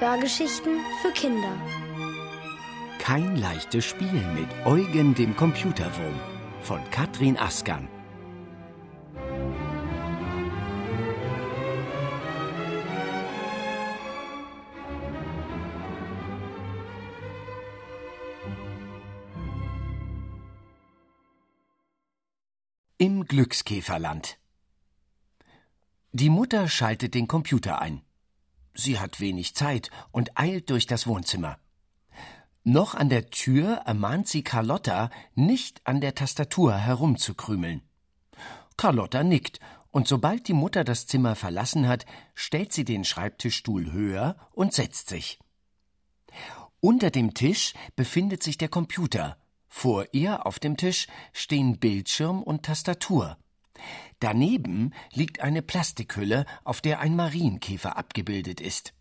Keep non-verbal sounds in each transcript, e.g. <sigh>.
Hörgeschichten für Kinder. Kein leichtes Spiel mit Eugen dem Computerwurm von Katrin Askan. Im Glückskäferland. Die Mutter schaltet den Computer ein. Sie hat wenig Zeit und eilt durch das Wohnzimmer. Noch an der Tür ermahnt sie Carlotta, nicht an der Tastatur herumzukrümeln. Carlotta nickt, und sobald die Mutter das Zimmer verlassen hat, stellt sie den Schreibtischstuhl höher und setzt sich. Unter dem Tisch befindet sich der Computer, vor ihr auf dem Tisch stehen Bildschirm und Tastatur. Daneben liegt eine Plastikhülle, auf der ein Marienkäfer abgebildet ist.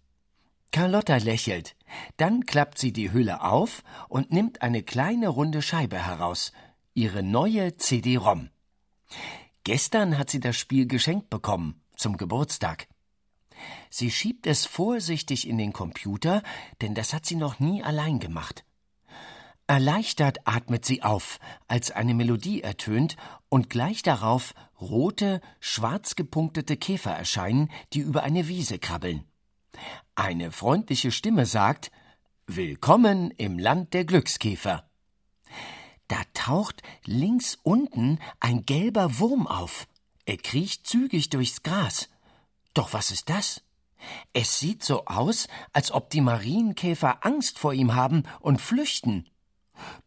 Carlotta lächelt. Dann klappt sie die Hülle auf und nimmt eine kleine runde Scheibe heraus. Ihre neue CD-ROM. Gestern hat sie das Spiel geschenkt bekommen, zum Geburtstag. Sie schiebt es vorsichtig in den Computer, denn das hat sie noch nie allein gemacht. Erleichtert atmet sie auf, als eine Melodie ertönt und gleich darauf rote, schwarz gepunktete Käfer erscheinen, die über eine Wiese krabbeln. Eine freundliche Stimme sagt Willkommen im Land der Glückskäfer. Da taucht links unten ein gelber Wurm auf. Er kriecht zügig durchs Gras. Doch was ist das? Es sieht so aus, als ob die Marienkäfer Angst vor ihm haben und flüchten.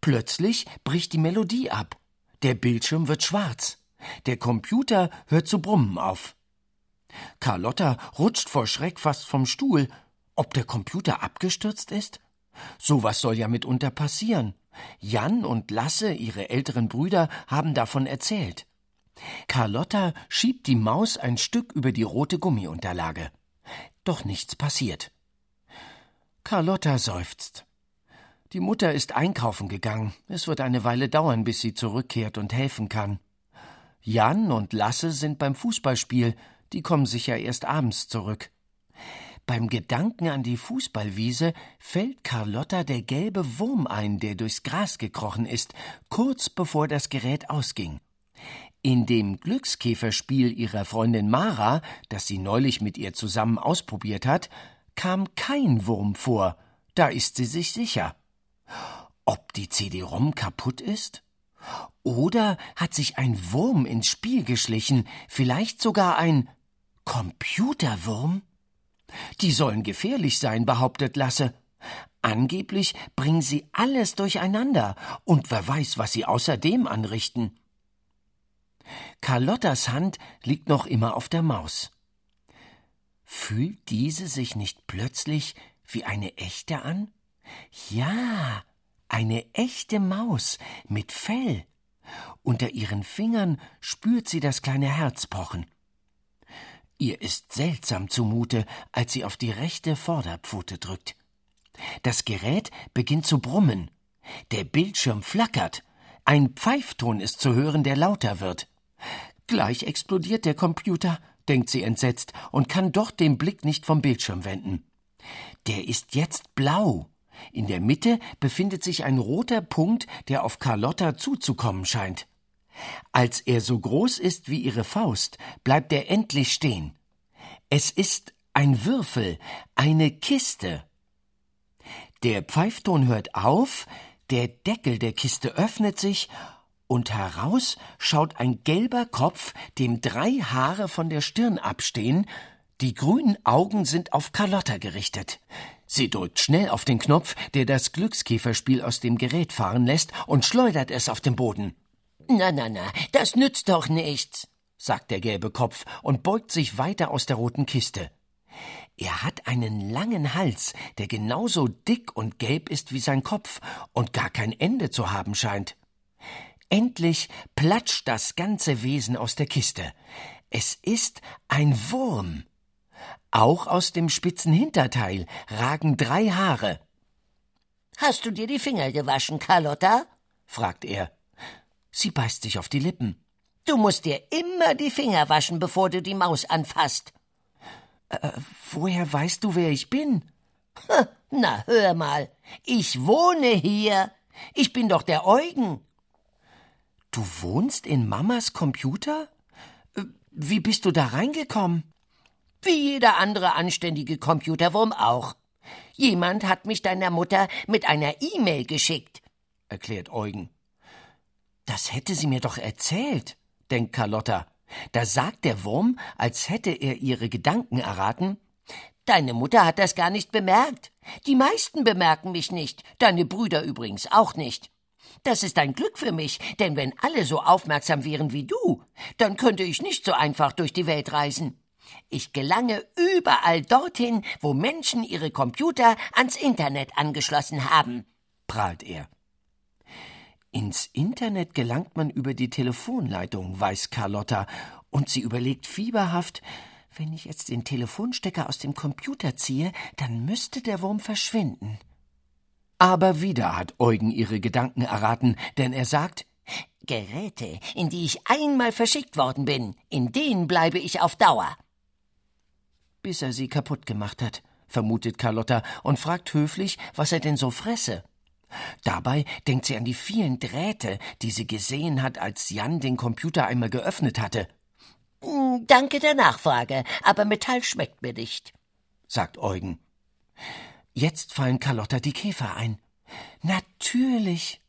Plötzlich bricht die Melodie ab. Der Bildschirm wird schwarz. Der Computer hört zu brummen auf. Carlotta rutscht vor Schreck fast vom Stuhl. Ob der Computer abgestürzt ist? Sowas soll ja mitunter passieren. Jan und Lasse, ihre älteren Brüder, haben davon erzählt. Carlotta schiebt die Maus ein Stück über die rote Gummiunterlage. Doch nichts passiert. Carlotta seufzt. Die Mutter ist einkaufen gegangen. Es wird eine Weile dauern, bis sie zurückkehrt und helfen kann. Jan und Lasse sind beim Fußballspiel, die kommen sicher erst abends zurück. Beim Gedanken an die Fußballwiese fällt Carlotta der gelbe Wurm ein, der durchs Gras gekrochen ist, kurz bevor das Gerät ausging. In dem Glückskäferspiel ihrer Freundin Mara, das sie neulich mit ihr zusammen ausprobiert hat, kam kein Wurm vor, da ist sie sich sicher. Ob die CD-ROM kaputt ist? Oder hat sich ein Wurm ins Spiel geschlichen, vielleicht sogar ein Computerwurm? Die sollen gefährlich sein, behauptet Lasse. Angeblich bringen sie alles durcheinander, und wer weiß, was sie außerdem anrichten. Carlottas Hand liegt noch immer auf der Maus. Fühlt diese sich nicht plötzlich wie eine echte an? Ja, eine echte Maus mit Fell. Unter ihren Fingern spürt sie das kleine Herz pochen. Ihr ist seltsam zumute, als sie auf die rechte Vorderpfote drückt. Das Gerät beginnt zu brummen. Der Bildschirm flackert. Ein Pfeifton ist zu hören, der lauter wird. Gleich explodiert der Computer, denkt sie entsetzt und kann doch den Blick nicht vom Bildschirm wenden. Der ist jetzt blau. In der Mitte befindet sich ein roter Punkt, der auf Carlotta zuzukommen scheint. Als er so groß ist wie ihre Faust, bleibt er endlich stehen. Es ist ein Würfel, eine Kiste. Der Pfeifton hört auf, der Deckel der Kiste öffnet sich, und heraus schaut ein gelber Kopf, dem drei Haare von der Stirn abstehen, die grünen Augen sind auf Carlotta gerichtet. Sie drückt schnell auf den Knopf, der das Glückskäferspiel aus dem Gerät fahren lässt, und schleudert es auf den Boden. Na, na, na, das nützt doch nichts, sagt der gelbe Kopf und beugt sich weiter aus der roten Kiste. Er hat einen langen Hals, der genauso dick und gelb ist wie sein Kopf und gar kein Ende zu haben scheint. Endlich platscht das ganze Wesen aus der Kiste. Es ist ein Wurm. Auch aus dem spitzen Hinterteil ragen drei Haare. Hast du dir die Finger gewaschen, Carlotta? fragt er. Sie beißt sich auf die Lippen. Du musst dir immer die Finger waschen, bevor du die Maus anfasst. Äh, woher weißt du, wer ich bin? Na, hör mal, ich wohne hier. Ich bin doch der Eugen. Du wohnst in Mamas Computer? Äh, wie bist du da reingekommen? Wie jeder andere anständige Computerwurm auch. Jemand hat mich deiner Mutter mit einer E-Mail geschickt, erklärt Eugen. Das hätte sie mir doch erzählt, denkt Carlotta. Da sagt der Wurm, als hätte er ihre Gedanken erraten. Deine Mutter hat das gar nicht bemerkt. Die meisten bemerken mich nicht, deine Brüder übrigens auch nicht. Das ist ein Glück für mich, denn wenn alle so aufmerksam wären wie du, dann könnte ich nicht so einfach durch die Welt reisen. Ich gelange überall dorthin, wo Menschen ihre Computer ans Internet angeschlossen haben, prahlt er. Ins Internet gelangt man über die Telefonleitung, weiß Carlotta, und sie überlegt fieberhaft, wenn ich jetzt den Telefonstecker aus dem Computer ziehe, dann müsste der Wurm verschwinden. Aber wieder hat Eugen ihre Gedanken erraten, denn er sagt Geräte, in die ich einmal verschickt worden bin, in denen bleibe ich auf Dauer. Bis er sie kaputt gemacht hat, vermutet Carlotta und fragt höflich, was er denn so fresse. Dabei denkt sie an die vielen Drähte, die sie gesehen hat, als Jan den Computer einmal geöffnet hatte. Hm, danke der Nachfrage, aber Metall schmeckt mir nicht, sagt Eugen. Jetzt fallen Carlotta die Käfer ein. Natürlich.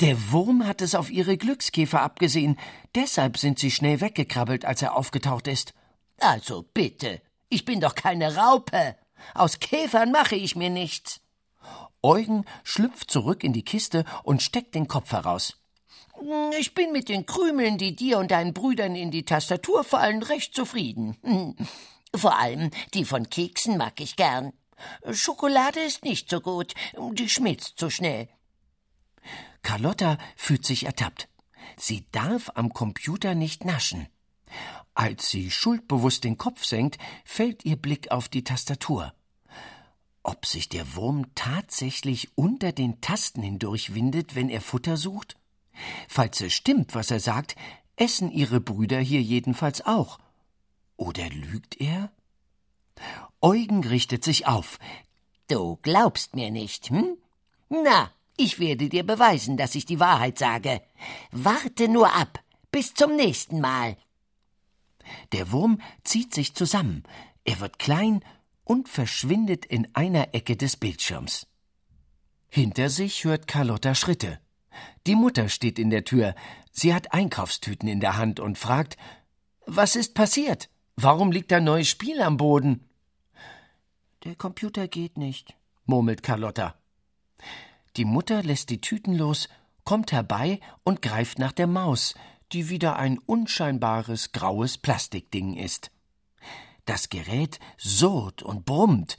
Der Wurm hat es auf ihre Glückskäfer abgesehen. Deshalb sind sie schnell weggekrabbelt, als er aufgetaucht ist. Also bitte, ich bin doch keine Raupe. Aus Käfern mache ich mir nichts. Eugen schlüpft zurück in die Kiste und steckt den Kopf heraus. Ich bin mit den Krümeln, die dir und deinen Brüdern in die Tastatur fallen, recht zufrieden. <laughs> Vor allem die von Keksen mag ich gern. Schokolade ist nicht so gut, die schmilzt zu schnell. Carlotta fühlt sich ertappt. Sie darf am Computer nicht naschen. Als sie schuldbewusst den Kopf senkt, fällt ihr Blick auf die Tastatur. Ob sich der Wurm tatsächlich unter den Tasten hindurch windet, wenn er Futter sucht? Falls es stimmt, was er sagt, essen ihre Brüder hier jedenfalls auch. Oder lügt er? Eugen richtet sich auf. Du glaubst mir nicht, hm? Na, ich werde dir beweisen, dass ich die Wahrheit sage. Warte nur ab. Bis zum nächsten Mal. Der Wurm zieht sich zusammen. Er wird klein und verschwindet in einer Ecke des Bildschirms. Hinter sich hört Carlotta Schritte. Die Mutter steht in der Tür. Sie hat Einkaufstüten in der Hand und fragt: Was ist passiert? Warum liegt ein neues Spiel am Boden? Der Computer geht nicht, murmelt Carlotta. Die Mutter lässt die Tüten los, kommt herbei und greift nach der Maus, die wieder ein unscheinbares graues Plastikding ist. Das Gerät surrt und brummt,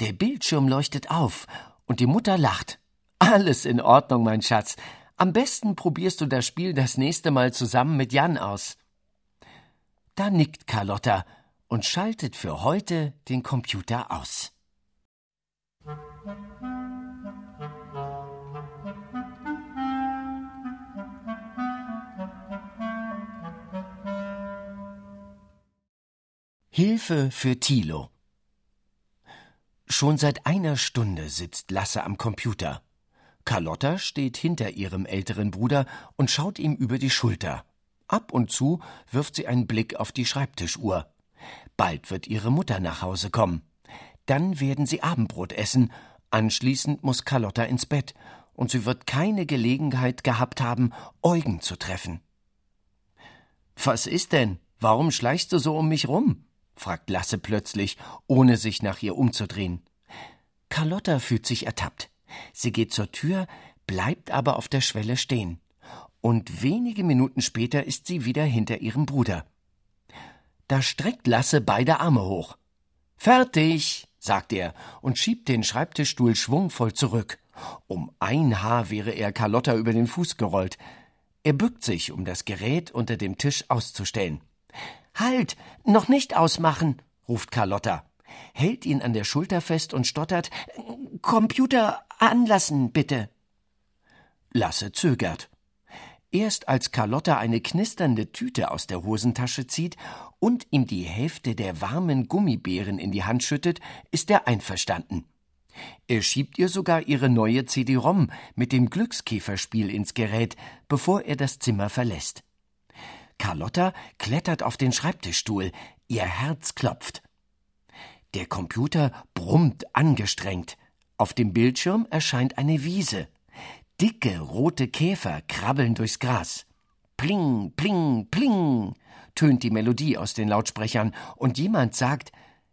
der Bildschirm leuchtet auf und die Mutter lacht. Alles in Ordnung, mein Schatz. Am besten probierst du das Spiel das nächste Mal zusammen mit Jan aus. Da nickt Carlotta und schaltet für heute den Computer aus. Hilfe für Thilo. Schon seit einer Stunde sitzt Lasse am Computer. Carlotta steht hinter ihrem älteren Bruder und schaut ihm über die Schulter. Ab und zu wirft sie einen Blick auf die Schreibtischuhr. Bald wird ihre Mutter nach Hause kommen. Dann werden sie Abendbrot essen. Anschließend muss Carlotta ins Bett und sie wird keine Gelegenheit gehabt haben, Eugen zu treffen. Was ist denn? Warum schleichst du so um mich rum? Fragt Lasse plötzlich, ohne sich nach ihr umzudrehen. Carlotta fühlt sich ertappt. Sie geht zur Tür, bleibt aber auf der Schwelle stehen. Und wenige Minuten später ist sie wieder hinter ihrem Bruder. Da streckt Lasse beide Arme hoch. Fertig, sagt er und schiebt den Schreibtischstuhl schwungvoll zurück. Um ein Haar wäre er Carlotta über den Fuß gerollt. Er bückt sich, um das Gerät unter dem Tisch auszustellen. Halt, noch nicht ausmachen, ruft Carlotta, hält ihn an der Schulter fest und stottert Computer anlassen, bitte. Lasse zögert. Erst als Carlotta eine knisternde Tüte aus der Hosentasche zieht und ihm die Hälfte der warmen Gummibären in die Hand schüttet, ist er einverstanden. Er schiebt ihr sogar ihre neue CD-ROM mit dem Glückskäferspiel ins Gerät, bevor er das Zimmer verlässt. Carlotta klettert auf den Schreibtischstuhl, ihr Herz klopft. Der Computer brummt angestrengt. Auf dem Bildschirm erscheint eine Wiese. Dicke rote Käfer krabbeln durchs Gras. Pling, pling, pling tönt die Melodie aus den Lautsprechern und jemand sagt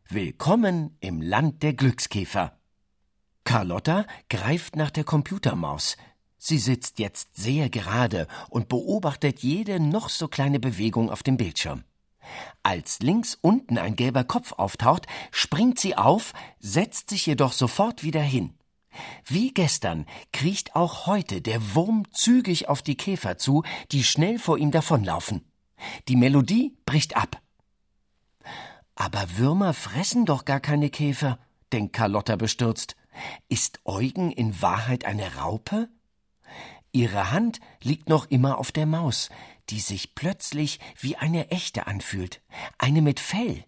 Willkommen im Land der Glückskäfer. Carlotta greift nach der Computermaus. Sie sitzt jetzt sehr gerade und beobachtet jede noch so kleine Bewegung auf dem Bildschirm. Als links unten ein gelber Kopf auftaucht, springt sie auf, setzt sich jedoch sofort wieder hin. Wie gestern kriecht auch heute der Wurm zügig auf die Käfer zu, die schnell vor ihm davonlaufen. Die Melodie bricht ab. Aber Würmer fressen doch gar keine Käfer, denkt Carlotta bestürzt. Ist Eugen in Wahrheit eine Raupe? Ihre Hand liegt noch immer auf der Maus, die sich plötzlich wie eine echte anfühlt, eine mit Fell.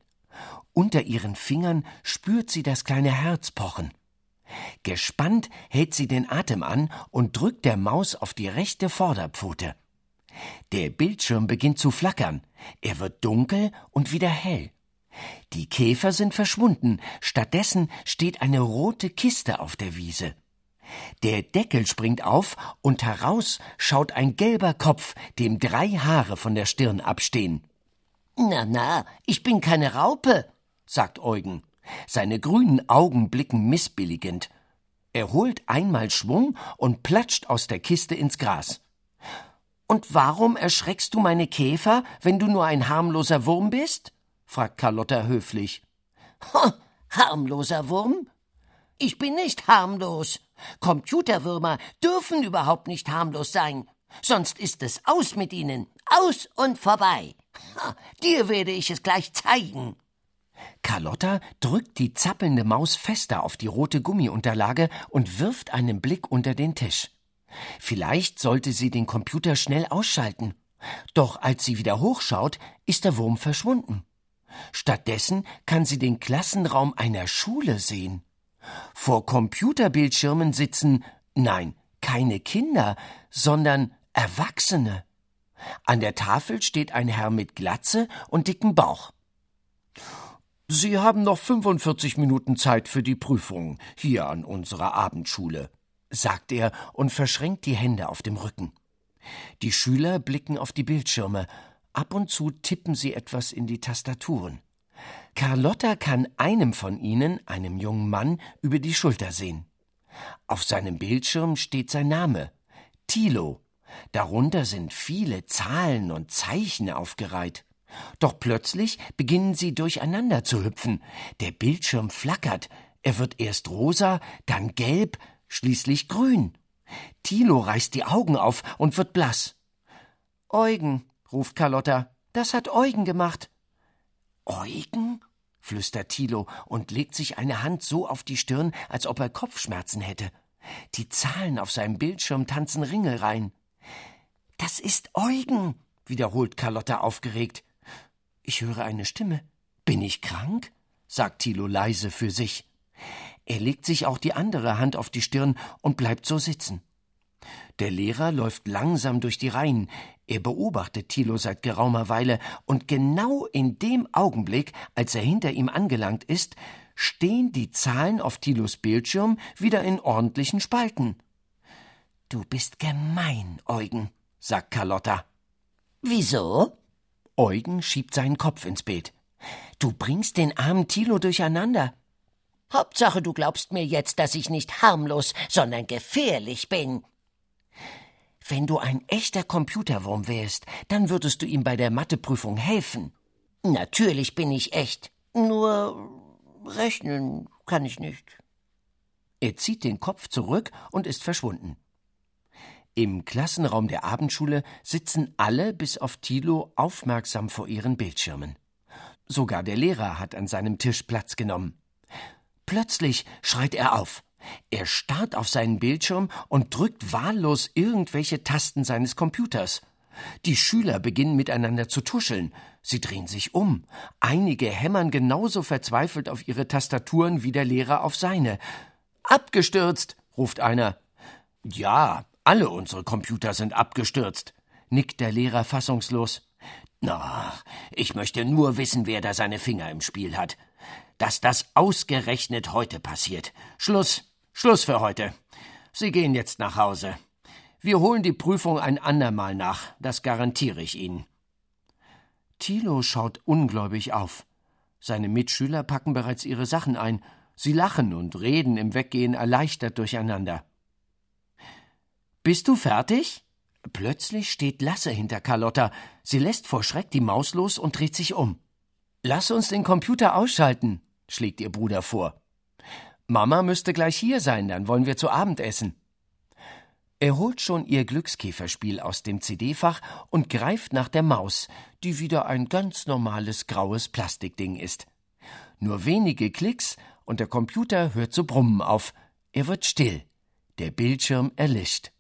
Unter ihren Fingern spürt sie das kleine Herz pochen. Gespannt hält sie den Atem an und drückt der Maus auf die rechte Vorderpfote. Der Bildschirm beginnt zu flackern. Er wird dunkel und wieder hell. Die Käfer sind verschwunden. Stattdessen steht eine rote Kiste auf der Wiese. Der Deckel springt auf und heraus schaut ein gelber Kopf, dem drei Haare von der Stirn abstehen. Na, na, ich bin keine Raupe, sagt Eugen. Seine grünen Augen blicken missbilligend. Er holt einmal Schwung und platscht aus der Kiste ins Gras. Und warum erschreckst du meine Käfer, wenn du nur ein harmloser Wurm bist? fragt Carlotta höflich. Ho, harmloser Wurm? Ich bin nicht harmlos. Computerwürmer dürfen überhaupt nicht harmlos sein. Sonst ist es aus mit ihnen. Aus und vorbei. Dir werde ich es gleich zeigen. Carlotta drückt die zappelnde Maus fester auf die rote Gummiunterlage und wirft einen Blick unter den Tisch. Vielleicht sollte sie den Computer schnell ausschalten. Doch als sie wieder hochschaut, ist der Wurm verschwunden. Stattdessen kann sie den Klassenraum einer Schule sehen. Vor Computerbildschirmen sitzen, nein, keine Kinder, sondern Erwachsene. An der Tafel steht ein Herr mit Glatze und dicken Bauch. Sie haben noch 45 Minuten Zeit für die Prüfung hier an unserer Abendschule, sagt er und verschränkt die Hände auf dem Rücken. Die Schüler blicken auf die Bildschirme. Ab und zu tippen sie etwas in die Tastaturen. Carlotta kann einem von ihnen, einem jungen Mann, über die Schulter sehen. Auf seinem Bildschirm steht sein Name Thilo. Darunter sind viele Zahlen und Zeichen aufgereiht. Doch plötzlich beginnen sie durcheinander zu hüpfen. Der Bildschirm flackert. Er wird erst rosa, dann gelb, schließlich grün. Thilo reißt die Augen auf und wird blass. Eugen, ruft Carlotta, das hat Eugen gemacht. Eugen? flüstert Thilo und legt sich eine Hand so auf die Stirn, als ob er Kopfschmerzen hätte. Die Zahlen auf seinem Bildschirm tanzen Ringelreihen. Das ist Eugen, wiederholt Carlotta aufgeregt. Ich höre eine Stimme. Bin ich krank? sagt Thilo leise für sich. Er legt sich auch die andere Hand auf die Stirn und bleibt so sitzen. Der Lehrer läuft langsam durch die Reihen. Er beobachtet Thilo seit geraumer Weile, und genau in dem Augenblick, als er hinter ihm angelangt ist, stehen die Zahlen auf Thilos Bildschirm wieder in ordentlichen Spalten. Du bist gemein, Eugen, sagt Carlotta. Wieso? Eugen schiebt seinen Kopf ins Beet. Du bringst den armen Thilo durcheinander. Hauptsache, du glaubst mir jetzt, dass ich nicht harmlos, sondern gefährlich bin. Wenn du ein echter Computerwurm wärst, dann würdest du ihm bei der Matheprüfung helfen. Natürlich bin ich echt. Nur rechnen kann ich nicht. Er zieht den Kopf zurück und ist verschwunden. Im Klassenraum der Abendschule sitzen alle bis auf Thilo aufmerksam vor ihren Bildschirmen. Sogar der Lehrer hat an seinem Tisch Platz genommen. Plötzlich schreit er auf. Er starrt auf seinen Bildschirm und drückt wahllos irgendwelche Tasten seines Computers. Die Schüler beginnen miteinander zu tuscheln. Sie drehen sich um. Einige hämmern genauso verzweifelt auf ihre Tastaturen wie der Lehrer auf seine. Abgestürzt, ruft einer. Ja, alle unsere Computer sind abgestürzt, nickt der Lehrer fassungslos. Na, ich möchte nur wissen, wer da seine Finger im Spiel hat. Dass das ausgerechnet heute passiert. Schluss, Schluss für heute. Sie gehen jetzt nach Hause. Wir holen die Prüfung ein andermal nach, das garantiere ich Ihnen. Thilo schaut ungläubig auf. Seine Mitschüler packen bereits ihre Sachen ein. Sie lachen und reden im Weggehen erleichtert durcheinander. Bist du fertig? Plötzlich steht Lasse hinter Carlotta. Sie lässt vor Schreck die Maus los und dreht sich um. Lass uns den Computer ausschalten, schlägt ihr Bruder vor. Mama müsste gleich hier sein, dann wollen wir zu Abend essen. Er holt schon ihr Glückskäferspiel aus dem CD-Fach und greift nach der Maus, die wieder ein ganz normales graues Plastikding ist. Nur wenige Klicks und der Computer hört zu brummen auf. Er wird still. Der Bildschirm erlischt.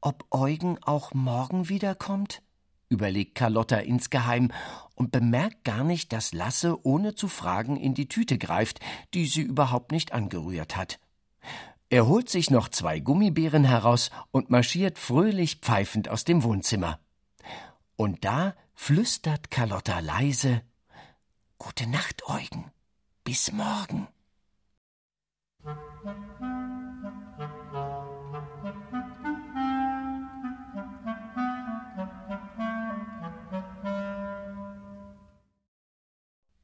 Ob Eugen auch morgen wiederkommt? Überlegt Carlotta insgeheim und bemerkt gar nicht, dass Lasse ohne zu fragen in die Tüte greift, die sie überhaupt nicht angerührt hat. Er holt sich noch zwei Gummibären heraus und marschiert fröhlich pfeifend aus dem Wohnzimmer. Und da flüstert Carlotta leise Gute Nacht, Eugen. Bis morgen.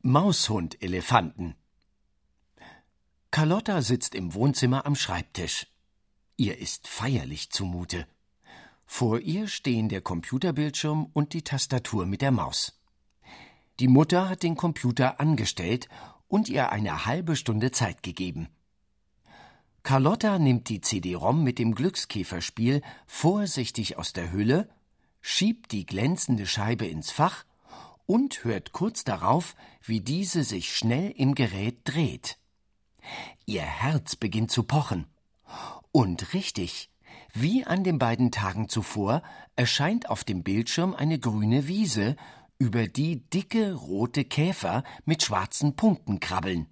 Maushund-Elefanten Carlotta sitzt im Wohnzimmer am Schreibtisch. Ihr ist feierlich zumute. Vor ihr stehen der Computerbildschirm und die Tastatur mit der Maus. Die Mutter hat den Computer angestellt und ihr eine halbe Stunde Zeit gegeben. Carlotta nimmt die CD-ROM mit dem Glückskäferspiel vorsichtig aus der Hülle, schiebt die glänzende Scheibe ins Fach und hört kurz darauf, wie diese sich schnell im Gerät dreht. Ihr Herz beginnt zu pochen. Und richtig, wie an den beiden Tagen zuvor erscheint auf dem Bildschirm eine grüne Wiese, über die dicke rote Käfer mit schwarzen Punkten krabbeln.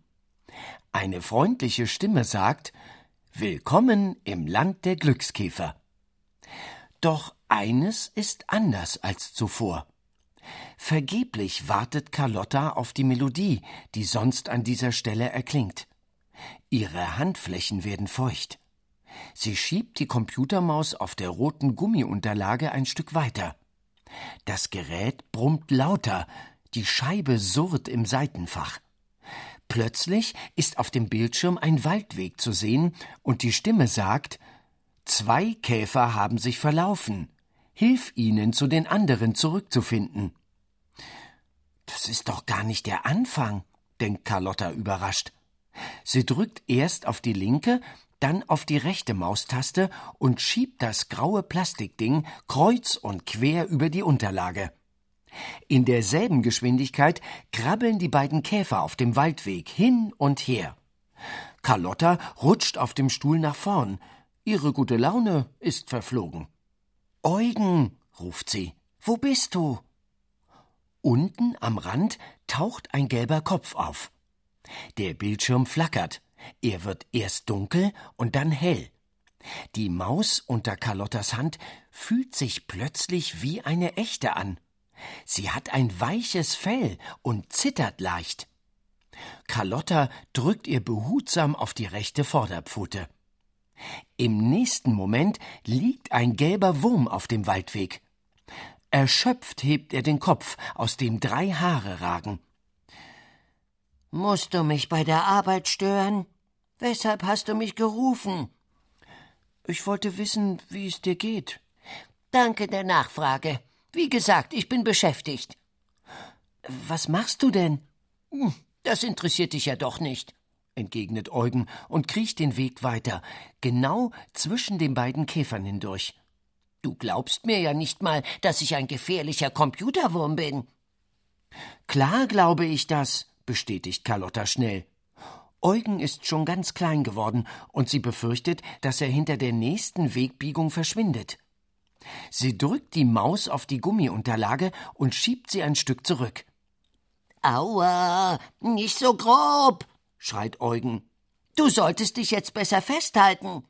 Eine freundliche Stimme sagt Willkommen im Land der Glückskäfer. Doch eines ist anders als zuvor. Vergeblich wartet Carlotta auf die Melodie, die sonst an dieser Stelle erklingt. Ihre Handflächen werden feucht. Sie schiebt die Computermaus auf der roten Gummiunterlage ein Stück weiter. Das Gerät brummt lauter, die Scheibe surrt im Seitenfach. Plötzlich ist auf dem Bildschirm ein Waldweg zu sehen und die Stimme sagt Zwei Käfer haben sich verlaufen. Hilf ihnen, zu den anderen zurückzufinden. Das ist doch gar nicht der Anfang, denkt Carlotta überrascht. Sie drückt erst auf die linke, dann auf die rechte Maustaste und schiebt das graue Plastikding kreuz und quer über die Unterlage. In derselben Geschwindigkeit krabbeln die beiden Käfer auf dem Waldweg hin und her. Carlotta rutscht auf dem Stuhl nach vorn. Ihre gute Laune ist verflogen. Eugen, ruft sie, wo bist du? Unten am Rand taucht ein gelber Kopf auf. Der Bildschirm flackert. Er wird erst dunkel und dann hell. Die Maus unter Carlottas Hand fühlt sich plötzlich wie eine echte an. Sie hat ein weiches Fell und zittert leicht. Carlotta drückt ihr behutsam auf die rechte Vorderpfote. Im nächsten Moment liegt ein gelber Wurm auf dem Waldweg. Erschöpft hebt er den Kopf, aus dem drei Haare ragen. Musst du mich bei der Arbeit stören? Weshalb hast du mich gerufen? Ich wollte wissen, wie es dir geht. Danke der Nachfrage. Wie gesagt, ich bin beschäftigt. Was machst du denn? Hm, das interessiert dich ja doch nicht, entgegnet Eugen und kriecht den Weg weiter, genau zwischen den beiden Käfern hindurch. Du glaubst mir ja nicht mal, dass ich ein gefährlicher Computerwurm bin. Klar glaube ich das, bestätigt Carlotta schnell. Eugen ist schon ganz klein geworden und sie befürchtet, dass er hinter der nächsten Wegbiegung verschwindet. Sie drückt die Maus auf die Gummiunterlage und schiebt sie ein Stück zurück. Aua, nicht so grob, schreit Eugen. Du solltest dich jetzt besser festhalten.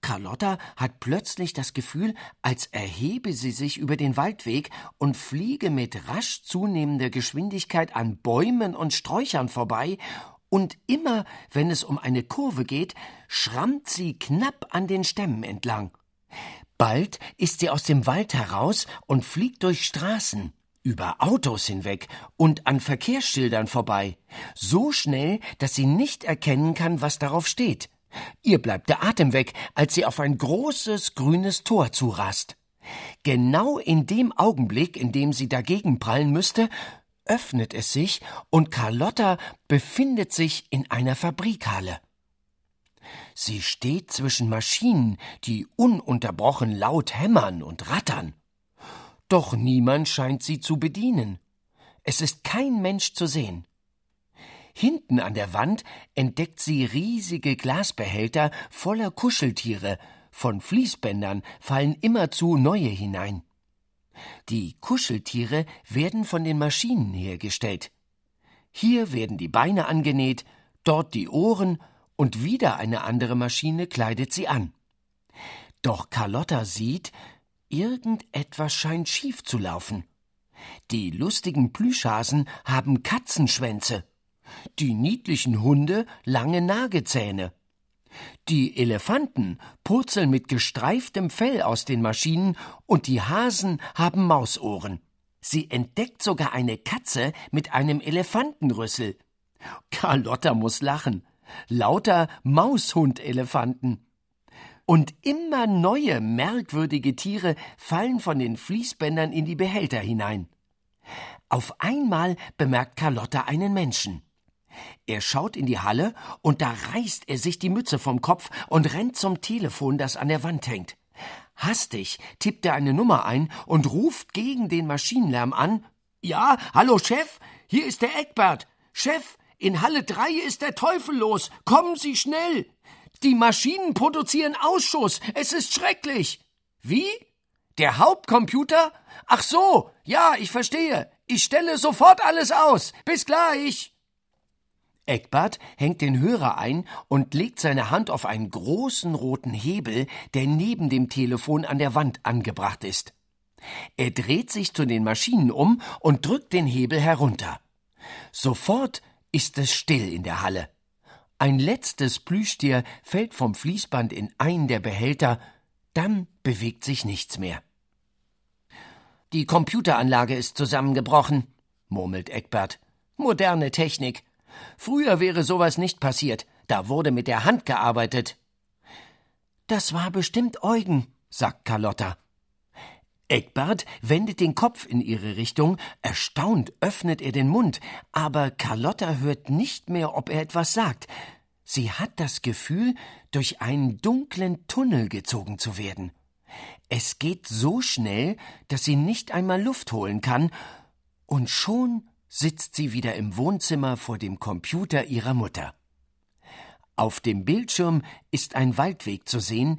Carlotta hat plötzlich das Gefühl, als erhebe sie sich über den Waldweg und fliege mit rasch zunehmender Geschwindigkeit an Bäumen und Sträuchern vorbei, und immer, wenn es um eine Kurve geht, schrammt sie knapp an den Stämmen entlang. Bald ist sie aus dem Wald heraus und fliegt durch Straßen, über Autos hinweg und an Verkehrsschildern vorbei, so schnell, dass sie nicht erkennen kann, was darauf steht. Ihr bleibt der Atem weg, als sie auf ein großes grünes Tor zurast. Genau in dem Augenblick, in dem sie dagegen prallen müsste, öffnet es sich und Carlotta befindet sich in einer Fabrikhalle. Sie steht zwischen Maschinen, die ununterbrochen laut hämmern und rattern. Doch niemand scheint sie zu bedienen. Es ist kein Mensch zu sehen. Hinten an der Wand entdeckt sie riesige Glasbehälter voller Kuscheltiere, von Fließbändern fallen immerzu neue hinein. Die Kuscheltiere werden von den Maschinen hergestellt. Hier werden die Beine angenäht, dort die Ohren und wieder eine andere Maschine kleidet sie an. Doch Carlotta sieht, irgendetwas scheint schief zu laufen. Die lustigen Plüschhasen haben Katzenschwänze die niedlichen Hunde lange Nagezähne. Die Elefanten purzeln mit gestreiftem Fell aus den Maschinen und die Hasen haben Mausohren. Sie entdeckt sogar eine Katze mit einem Elefantenrüssel. Carlotta muss lachen. Lauter Maushundelefanten. Und immer neue merkwürdige Tiere fallen von den Fließbändern in die Behälter hinein. Auf einmal bemerkt Carlotta einen Menschen. Er schaut in die Halle und da reißt er sich die Mütze vom Kopf und rennt zum Telefon, das an der Wand hängt. Hastig tippt er eine Nummer ein und ruft gegen den Maschinenlärm an. Ja, hallo Chef, hier ist der Eckbert. Chef, in Halle 3 ist der Teufel los. Kommen Sie schnell. Die Maschinen produzieren Ausschuss. Es ist schrecklich. Wie? Der Hauptcomputer? Ach so, ja, ich verstehe. Ich stelle sofort alles aus. Bis gleich. Eckbert hängt den Hörer ein und legt seine Hand auf einen großen roten Hebel, der neben dem Telefon an der Wand angebracht ist. Er dreht sich zu den Maschinen um und drückt den Hebel herunter. Sofort ist es still in der Halle. Ein letztes Plüschtier fällt vom Fließband in einen der Behälter, dann bewegt sich nichts mehr. Die Computeranlage ist zusammengebrochen, murmelt Eckbert. Moderne Technik. Früher wäre sowas nicht passiert, da wurde mit der Hand gearbeitet. Das war bestimmt Eugen, sagt Carlotta. Eckbert wendet den Kopf in ihre Richtung, erstaunt öffnet er den Mund, aber Carlotta hört nicht mehr, ob er etwas sagt. Sie hat das Gefühl, durch einen dunklen Tunnel gezogen zu werden. Es geht so schnell, dass sie nicht einmal Luft holen kann, und schon sitzt sie wieder im Wohnzimmer vor dem Computer ihrer Mutter. Auf dem Bildschirm ist ein Waldweg zu sehen,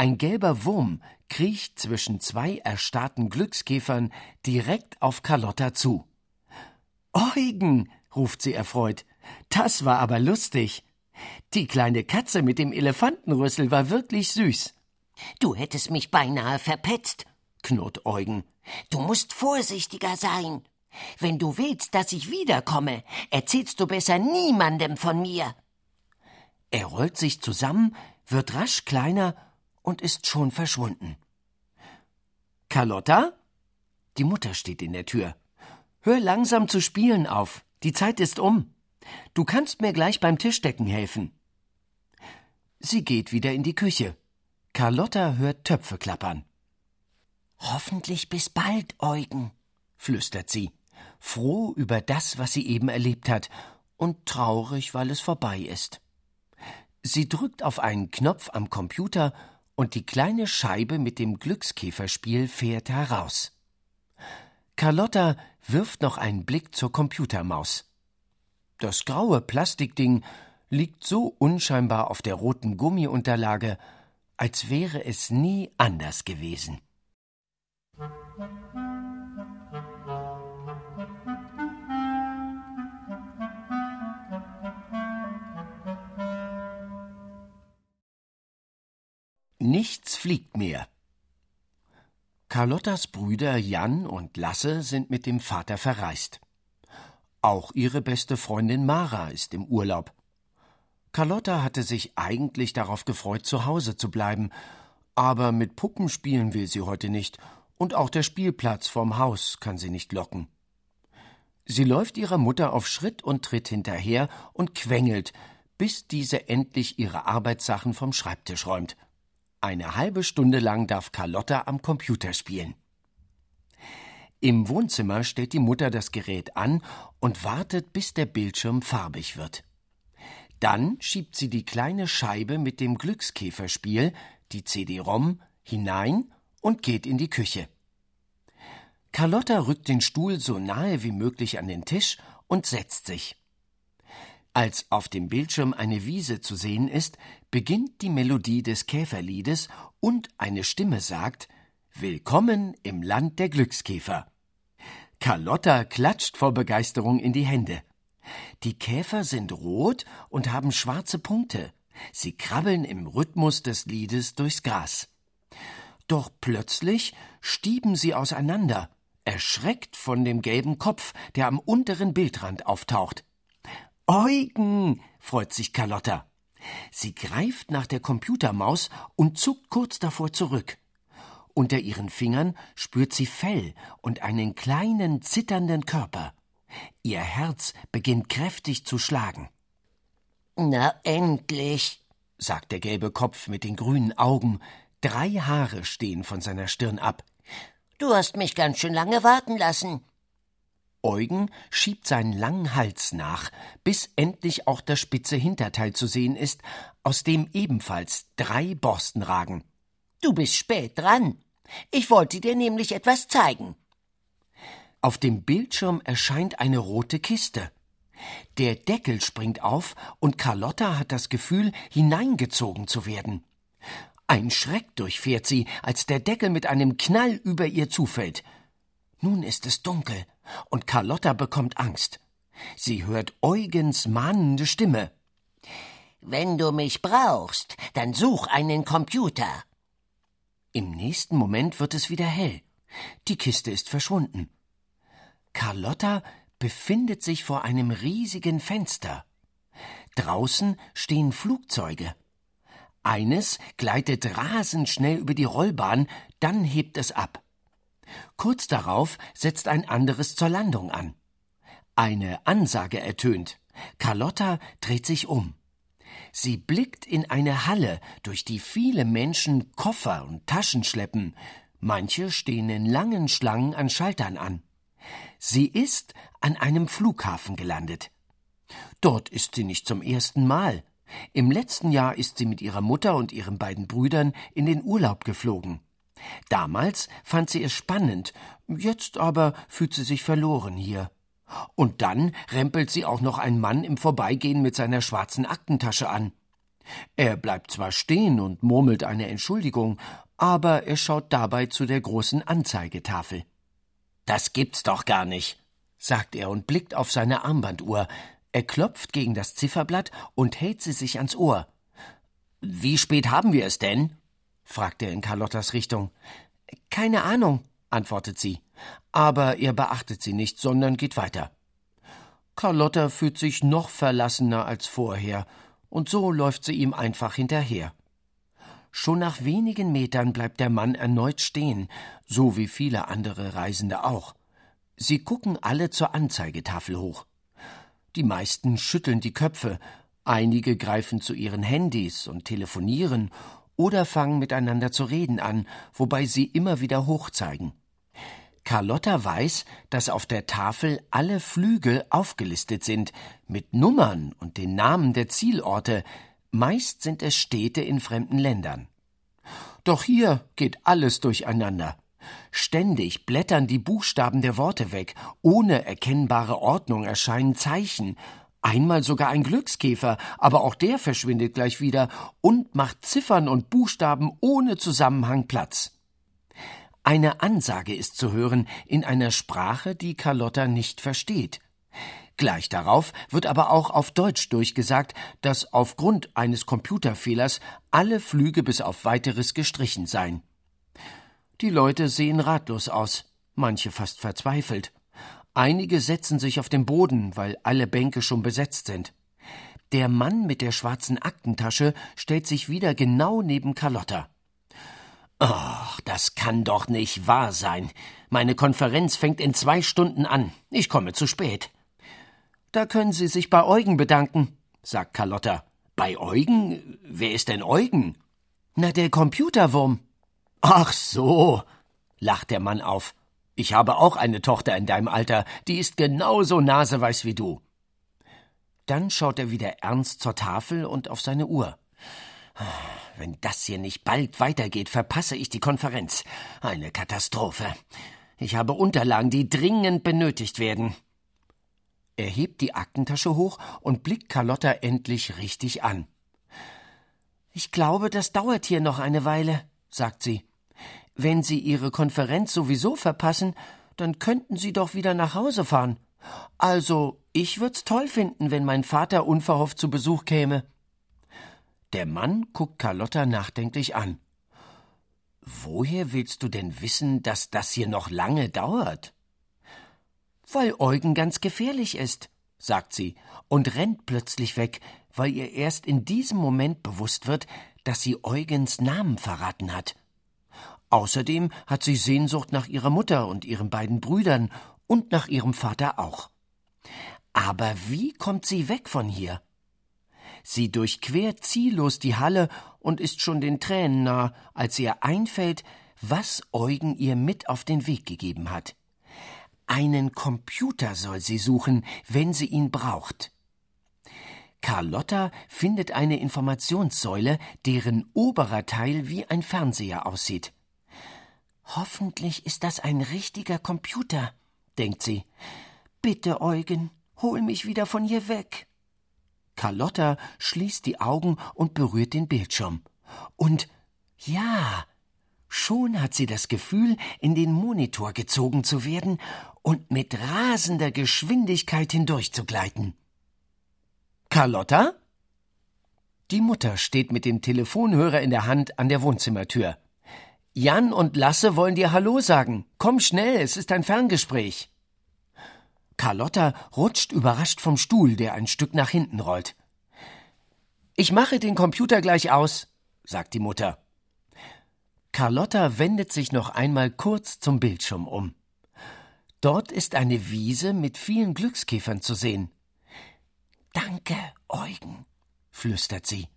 ein gelber Wurm kriecht zwischen zwei erstarrten Glückskäfern direkt auf Carlotta zu. Eugen, ruft sie erfreut, das war aber lustig. Die kleine Katze mit dem Elefantenrüssel war wirklich süß. Du hättest mich beinahe verpetzt, knurrt Eugen. Du musst vorsichtiger sein. Wenn du willst, dass ich wiederkomme, erzählst du besser niemandem von mir. Er rollt sich zusammen, wird rasch kleiner und ist schon verschwunden. Carlotta? Die Mutter steht in der Tür. Hör langsam zu spielen auf. Die Zeit ist um. Du kannst mir gleich beim Tischdecken helfen. Sie geht wieder in die Küche. Carlotta hört Töpfe klappern. Hoffentlich bis bald, Eugen, flüstert sie froh über das, was sie eben erlebt hat, und traurig, weil es vorbei ist. Sie drückt auf einen Knopf am Computer und die kleine Scheibe mit dem Glückskäferspiel fährt heraus. Carlotta wirft noch einen Blick zur Computermaus. Das graue Plastikding liegt so unscheinbar auf der roten Gummiunterlage, als wäre es nie anders gewesen. Nichts fliegt mehr. Carlottas Brüder Jan und Lasse sind mit dem Vater verreist. Auch ihre beste Freundin Mara ist im Urlaub. Carlotta hatte sich eigentlich darauf gefreut, zu Hause zu bleiben, aber mit Puppen spielen will sie heute nicht, und auch der Spielplatz vorm Haus kann sie nicht locken. Sie läuft ihrer Mutter auf Schritt und Tritt hinterher und quengelt, bis diese endlich ihre Arbeitssachen vom Schreibtisch räumt. Eine halbe Stunde lang darf Carlotta am Computer spielen. Im Wohnzimmer stellt die Mutter das Gerät an und wartet, bis der Bildschirm farbig wird. Dann schiebt sie die kleine Scheibe mit dem Glückskäferspiel, die CD-ROM, hinein und geht in die Küche. Carlotta rückt den Stuhl so nahe wie möglich an den Tisch und setzt sich. Als auf dem Bildschirm eine Wiese zu sehen ist, beginnt die Melodie des Käferliedes und eine Stimme sagt Willkommen im Land der Glückskäfer. Carlotta klatscht vor Begeisterung in die Hände. Die Käfer sind rot und haben schwarze Punkte. Sie krabbeln im Rhythmus des Liedes durchs Gras. Doch plötzlich stieben sie auseinander, erschreckt von dem gelben Kopf, der am unteren Bildrand auftaucht. Eugen, freut sich Carlotta. Sie greift nach der Computermaus und zuckt kurz davor zurück. Unter ihren Fingern spürt sie Fell und einen kleinen zitternden Körper. Ihr Herz beginnt kräftig zu schlagen. Na endlich, sagt der gelbe Kopf mit den grünen Augen. Drei Haare stehen von seiner Stirn ab. Du hast mich ganz schön lange warten lassen. Eugen schiebt seinen langen Hals nach, bis endlich auch das spitze Hinterteil zu sehen ist, aus dem ebenfalls drei Borsten ragen. Du bist spät dran. Ich wollte dir nämlich etwas zeigen. Auf dem Bildschirm erscheint eine rote Kiste. Der Deckel springt auf und Carlotta hat das Gefühl, hineingezogen zu werden. Ein Schreck durchfährt sie, als der Deckel mit einem Knall über ihr zufällt. Nun ist es dunkel und Carlotta bekommt Angst. Sie hört Eugens mahnende Stimme. Wenn du mich brauchst, dann such einen Computer. Im nächsten Moment wird es wieder hell. Die Kiste ist verschwunden. Carlotta befindet sich vor einem riesigen Fenster. Draußen stehen Flugzeuge. Eines gleitet rasend schnell über die Rollbahn, dann hebt es ab. Kurz darauf setzt ein anderes zur Landung an. Eine Ansage ertönt. Carlotta dreht sich um. Sie blickt in eine Halle, durch die viele Menschen Koffer und Taschen schleppen. Manche stehen in langen Schlangen an Schaltern an. Sie ist an einem Flughafen gelandet. Dort ist sie nicht zum ersten Mal. Im letzten Jahr ist sie mit ihrer Mutter und ihren beiden Brüdern in den Urlaub geflogen. Damals fand sie es spannend, jetzt aber fühlt sie sich verloren hier. Und dann rempelt sie auch noch ein Mann im Vorbeigehen mit seiner schwarzen Aktentasche an. Er bleibt zwar stehen und murmelt eine Entschuldigung, aber er schaut dabei zu der großen Anzeigetafel. Das gibt's doch gar nicht, sagt er und blickt auf seine Armbanduhr. Er klopft gegen das Zifferblatt und hält sie sich ans Ohr. Wie spät haben wir es denn? Fragt er in Carlottas Richtung. Keine Ahnung, antwortet sie. Aber er beachtet sie nicht, sondern geht weiter. Carlotta fühlt sich noch verlassener als vorher, und so läuft sie ihm einfach hinterher. Schon nach wenigen Metern bleibt der Mann erneut stehen, so wie viele andere Reisende auch. Sie gucken alle zur Anzeigetafel hoch. Die meisten schütteln die Köpfe, einige greifen zu ihren Handys und telefonieren oder fangen miteinander zu reden an, wobei sie immer wieder hochzeigen. Carlotta weiß, dass auf der Tafel alle Flüge aufgelistet sind, mit Nummern und den Namen der Zielorte, Meist sind es Städte in fremden Ländern. Doch hier geht alles durcheinander. Ständig blättern die Buchstaben der Worte weg, ohne erkennbare Ordnung erscheinen Zeichen, einmal sogar ein Glückskäfer, aber auch der verschwindet gleich wieder und macht Ziffern und Buchstaben ohne Zusammenhang Platz. Eine Ansage ist zu hören in einer Sprache, die Carlotta nicht versteht. Gleich darauf wird aber auch auf Deutsch durchgesagt, dass aufgrund eines Computerfehlers alle Flüge bis auf weiteres gestrichen seien. Die Leute sehen ratlos aus, manche fast verzweifelt. Einige setzen sich auf den Boden, weil alle Bänke schon besetzt sind. Der Mann mit der schwarzen Aktentasche stellt sich wieder genau neben Carlotta. Ach, das kann doch nicht wahr sein. Meine Konferenz fängt in zwei Stunden an. Ich komme zu spät. Da können Sie sich bei Eugen bedanken, sagt Carlotta. Bei Eugen? Wer ist denn Eugen? Na, der Computerwurm. Ach so, lacht der Mann auf. Ich habe auch eine Tochter in deinem Alter, die ist genauso naseweiß wie du. Dann schaut er wieder ernst zur Tafel und auf seine Uhr. Wenn das hier nicht bald weitergeht, verpasse ich die Konferenz. Eine Katastrophe. Ich habe Unterlagen, die dringend benötigt werden. Er hebt die Aktentasche hoch und blickt Carlotta endlich richtig an. Ich glaube, das dauert hier noch eine Weile, sagt sie. Wenn Sie Ihre Konferenz sowieso verpassen, dann könnten Sie doch wieder nach Hause fahren. Also, ich würd's toll finden, wenn mein Vater unverhofft zu Besuch käme. Der Mann guckt Carlotta nachdenklich an. Woher willst du denn wissen, dass das hier noch lange dauert? Weil Eugen ganz gefährlich ist, sagt sie und rennt plötzlich weg, weil ihr erst in diesem Moment bewusst wird, dass sie Eugens Namen verraten hat. Außerdem hat sie Sehnsucht nach ihrer Mutter und ihren beiden Brüdern und nach ihrem Vater auch. Aber wie kommt sie weg von hier? Sie durchquert ziellos die Halle und ist schon den Tränen nah, als ihr einfällt, was Eugen ihr mit auf den Weg gegeben hat. Einen Computer soll sie suchen, wenn sie ihn braucht. Carlotta findet eine Informationssäule, deren oberer Teil wie ein Fernseher aussieht. Hoffentlich ist das ein richtiger Computer, denkt sie. Bitte, Eugen, hol mich wieder von hier weg. Carlotta schließt die Augen und berührt den Bildschirm. Und ja, schon hat sie das Gefühl, in den Monitor gezogen zu werden und mit rasender Geschwindigkeit hindurchzugleiten. Carlotta? Die Mutter steht mit dem Telefonhörer in der Hand an der Wohnzimmertür. Jan und Lasse wollen dir Hallo sagen. Komm schnell, es ist ein Ferngespräch. Carlotta rutscht überrascht vom Stuhl, der ein Stück nach hinten rollt. Ich mache den Computer gleich aus, sagt die Mutter. Carlotta wendet sich noch einmal kurz zum Bildschirm um. Dort ist eine Wiese mit vielen Glückskäfern zu sehen. Danke, Eugen, flüstert sie.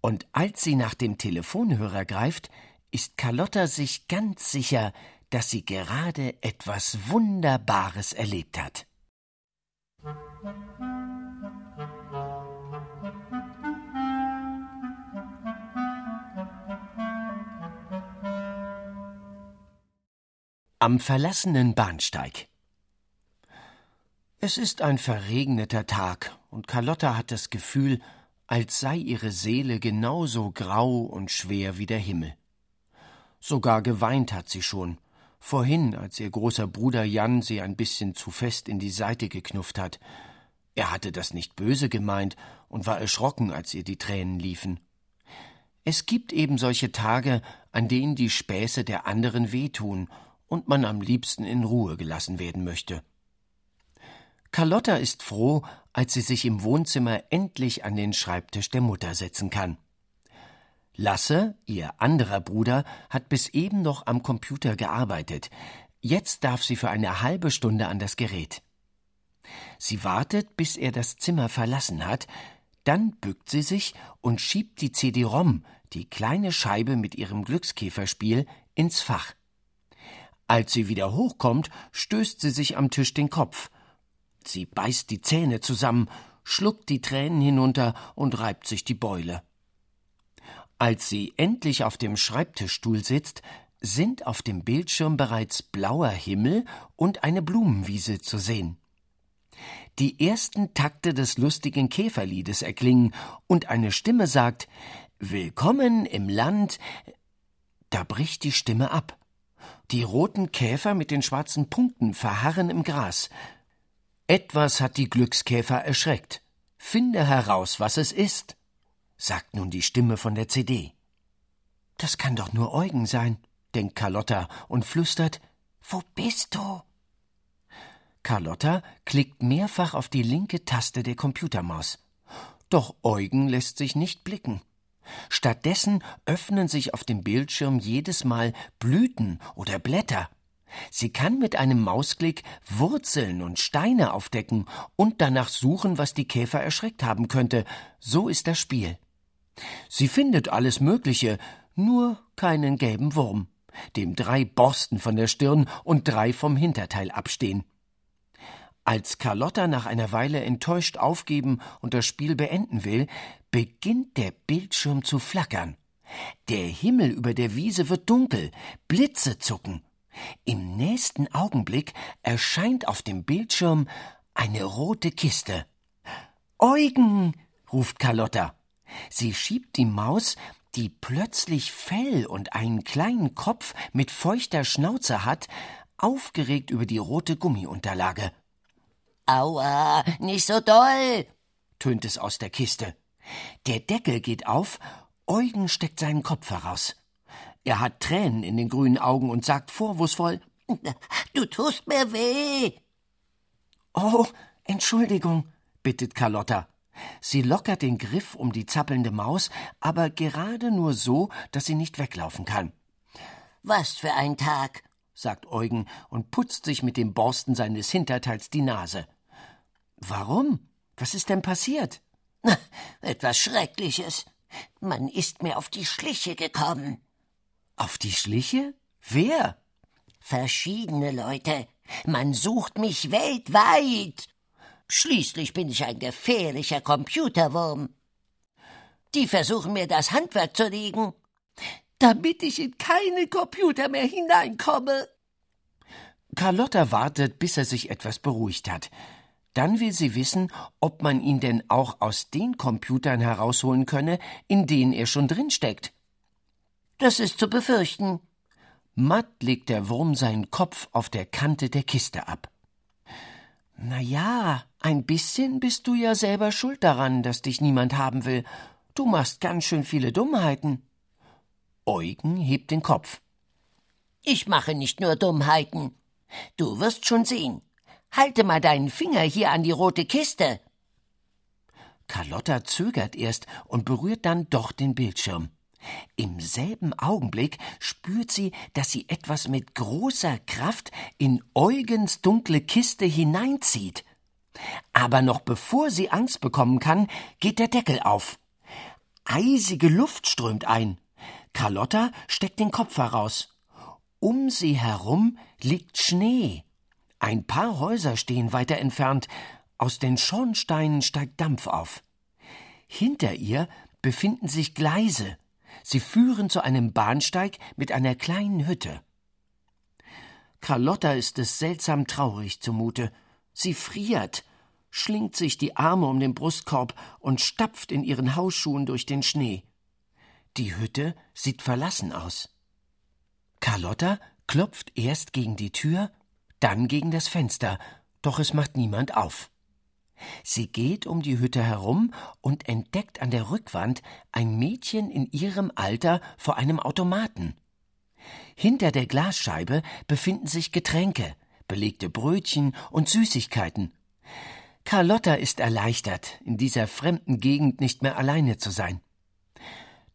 Und als sie nach dem Telefonhörer greift, ist Carlotta sich ganz sicher, dass sie gerade etwas Wunderbares erlebt hat. Am verlassenen Bahnsteig. Es ist ein verregneter Tag, und Carlotta hat das Gefühl, als sei ihre Seele genauso grau und schwer wie der Himmel. Sogar geweint hat sie schon. Vorhin, als ihr großer Bruder Jan sie ein bisschen zu fest in die Seite geknufft hat. Er hatte das nicht böse gemeint und war erschrocken, als ihr die Tränen liefen. Es gibt eben solche Tage, an denen die Späße der anderen wehtun und man am liebsten in Ruhe gelassen werden möchte. Carlotta ist froh, als sie sich im Wohnzimmer endlich an den Schreibtisch der Mutter setzen kann. Lasse, ihr anderer Bruder, hat bis eben noch am Computer gearbeitet. Jetzt darf sie für eine halbe Stunde an das Gerät. Sie wartet, bis er das Zimmer verlassen hat, dann bückt sie sich und schiebt die CD-ROM, die kleine Scheibe mit ihrem Glückskäferspiel, ins Fach. Als sie wieder hochkommt, stößt sie sich am Tisch den Kopf. Sie beißt die Zähne zusammen, schluckt die Tränen hinunter und reibt sich die Beule. Als sie endlich auf dem Schreibtischstuhl sitzt, sind auf dem Bildschirm bereits blauer Himmel und eine Blumenwiese zu sehen. Die ersten Takte des lustigen Käferliedes erklingen und eine Stimme sagt Willkommen im Land. Da bricht die Stimme ab. Die roten Käfer mit den schwarzen Punkten verharren im Gras. Etwas hat die Glückskäfer erschreckt. Finde heraus, was es ist, sagt nun die Stimme von der CD. Das kann doch nur Eugen sein, denkt Carlotta und flüstert Wo bist du? Carlotta klickt mehrfach auf die linke Taste der Computermaus. Doch Eugen lässt sich nicht blicken. Stattdessen öffnen sich auf dem Bildschirm jedes Mal Blüten oder Blätter. Sie kann mit einem Mausklick Wurzeln und Steine aufdecken und danach suchen, was die Käfer erschreckt haben könnte. So ist das Spiel. Sie findet alles Mögliche, nur keinen gelben Wurm, dem drei Borsten von der Stirn und drei vom Hinterteil abstehen. Als Carlotta nach einer Weile enttäuscht aufgeben und das Spiel beenden will, beginnt der Bildschirm zu flackern. Der Himmel über der Wiese wird dunkel, Blitze zucken. Im nächsten Augenblick erscheint auf dem Bildschirm eine rote Kiste. Eugen, ruft Carlotta. Sie schiebt die Maus, die plötzlich Fell und einen kleinen Kopf mit feuchter Schnauze hat, aufgeregt über die rote Gummiunterlage. Aua, nicht so doll, tönt es aus der Kiste. Der Deckel geht auf, Eugen steckt seinen Kopf heraus. Er hat Tränen in den grünen Augen und sagt vorwurfsvoll <laughs> Du tust mir weh. Oh, Entschuldigung, bittet Carlotta. Sie lockert den Griff um die zappelnde Maus, aber gerade nur so, dass sie nicht weglaufen kann. Was für ein Tag, sagt Eugen und putzt sich mit dem Borsten seines Hinterteils die Nase. Warum? Was ist denn passiert? <laughs> Etwas Schreckliches. Man ist mir auf die Schliche gekommen. Auf die Schliche? Wer? Verschiedene Leute. Man sucht mich weltweit. Schließlich bin ich ein gefährlicher Computerwurm. Die versuchen mir das Handwerk zu legen, damit ich in keine Computer mehr hineinkomme. Carlotta wartet, bis er sich etwas beruhigt hat. Dann will sie wissen, ob man ihn denn auch aus den Computern herausholen könne, in denen er schon drinsteckt. Das ist zu befürchten. Matt legt der Wurm seinen Kopf auf der Kante der Kiste ab. Na ja, ein bisschen bist du ja selber schuld daran, dass dich niemand haben will. Du machst ganz schön viele Dummheiten. Eugen hebt den Kopf. Ich mache nicht nur Dummheiten. Du wirst schon sehen. Halte mal deinen Finger hier an die rote Kiste. Carlotta zögert erst und berührt dann doch den Bildschirm. Im selben Augenblick spürt sie, dass sie etwas mit großer Kraft in Eugens dunkle Kiste hineinzieht. Aber noch bevor sie Angst bekommen kann, geht der Deckel auf. Eisige Luft strömt ein. Carlotta steckt den Kopf heraus. Um sie herum liegt Schnee. Ein paar Häuser stehen weiter entfernt, aus den Schornsteinen steigt Dampf auf. Hinter ihr befinden sich Gleise. Sie führen zu einem Bahnsteig mit einer kleinen Hütte. Carlotta ist es seltsam traurig zumute. Sie friert, schlingt sich die Arme um den Brustkorb und stapft in ihren Hausschuhen durch den Schnee. Die Hütte sieht verlassen aus. Carlotta klopft erst gegen die Tür, dann gegen das Fenster, doch es macht niemand auf. Sie geht um die Hütte herum und entdeckt an der Rückwand ein Mädchen in ihrem Alter vor einem Automaten. Hinter der Glasscheibe befinden sich Getränke, belegte Brötchen und Süßigkeiten. Carlotta ist erleichtert, in dieser fremden Gegend nicht mehr alleine zu sein.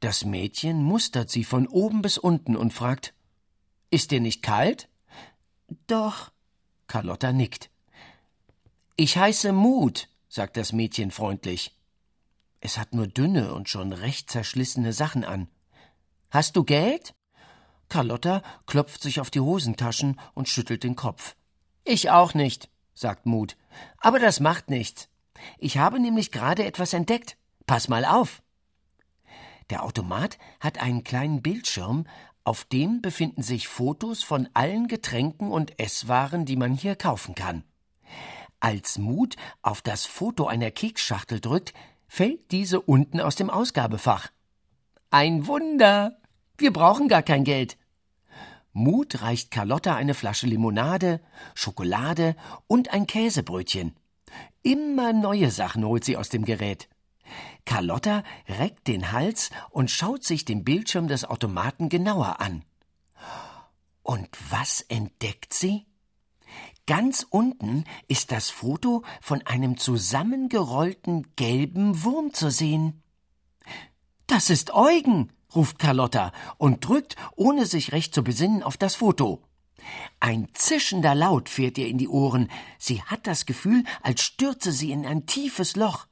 Das Mädchen mustert sie von oben bis unten und fragt Ist dir nicht kalt? Doch, Carlotta nickt. Ich heiße Mut, sagt das Mädchen freundlich. Es hat nur dünne und schon recht zerschlissene Sachen an. Hast du Geld? Carlotta klopft sich auf die Hosentaschen und schüttelt den Kopf. Ich auch nicht, sagt Mut. Aber das macht nichts. Ich habe nämlich gerade etwas entdeckt. Pass mal auf. Der Automat hat einen kleinen Bildschirm, auf dem befinden sich Fotos von allen Getränken und Esswaren, die man hier kaufen kann. Als Mut auf das Foto einer Keksschachtel drückt, fällt diese unten aus dem Ausgabefach. Ein Wunder! Wir brauchen gar kein Geld. Mut reicht Carlotta eine Flasche Limonade, Schokolade und ein Käsebrötchen. Immer neue Sachen holt sie aus dem Gerät. Carlotta reckt den Hals und schaut sich den Bildschirm des Automaten genauer an. Und was entdeckt sie? Ganz unten ist das Foto von einem zusammengerollten gelben Wurm zu sehen. Das ist Eugen, ruft Carlotta und drückt, ohne sich recht zu besinnen, auf das Foto. Ein zischender Laut fährt ihr in die Ohren. Sie hat das Gefühl, als stürze sie in ein tiefes Loch.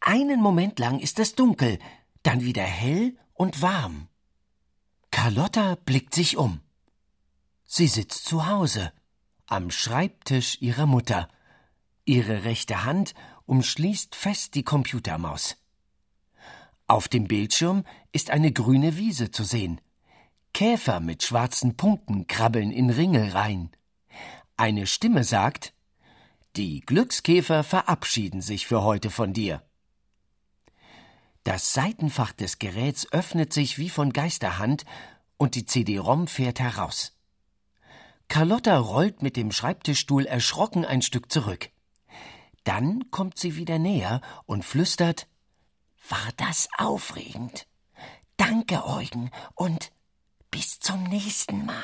Einen Moment lang ist es dunkel, dann wieder hell und warm. Carlotta blickt sich um. Sie sitzt zu Hause, am Schreibtisch ihrer Mutter. Ihre rechte Hand umschließt fest die Computermaus. Auf dem Bildschirm ist eine grüne Wiese zu sehen. Käfer mit schwarzen Punkten krabbeln in Ringelreihen. Eine Stimme sagt Die Glückskäfer verabschieden sich für heute von dir. Das Seitenfach des Geräts öffnet sich wie von Geisterhand und die CD-ROM fährt heraus. Carlotta rollt mit dem Schreibtischstuhl erschrocken ein Stück zurück. Dann kommt sie wieder näher und flüstert War das aufregend? Danke, Eugen, und bis zum nächsten Mal.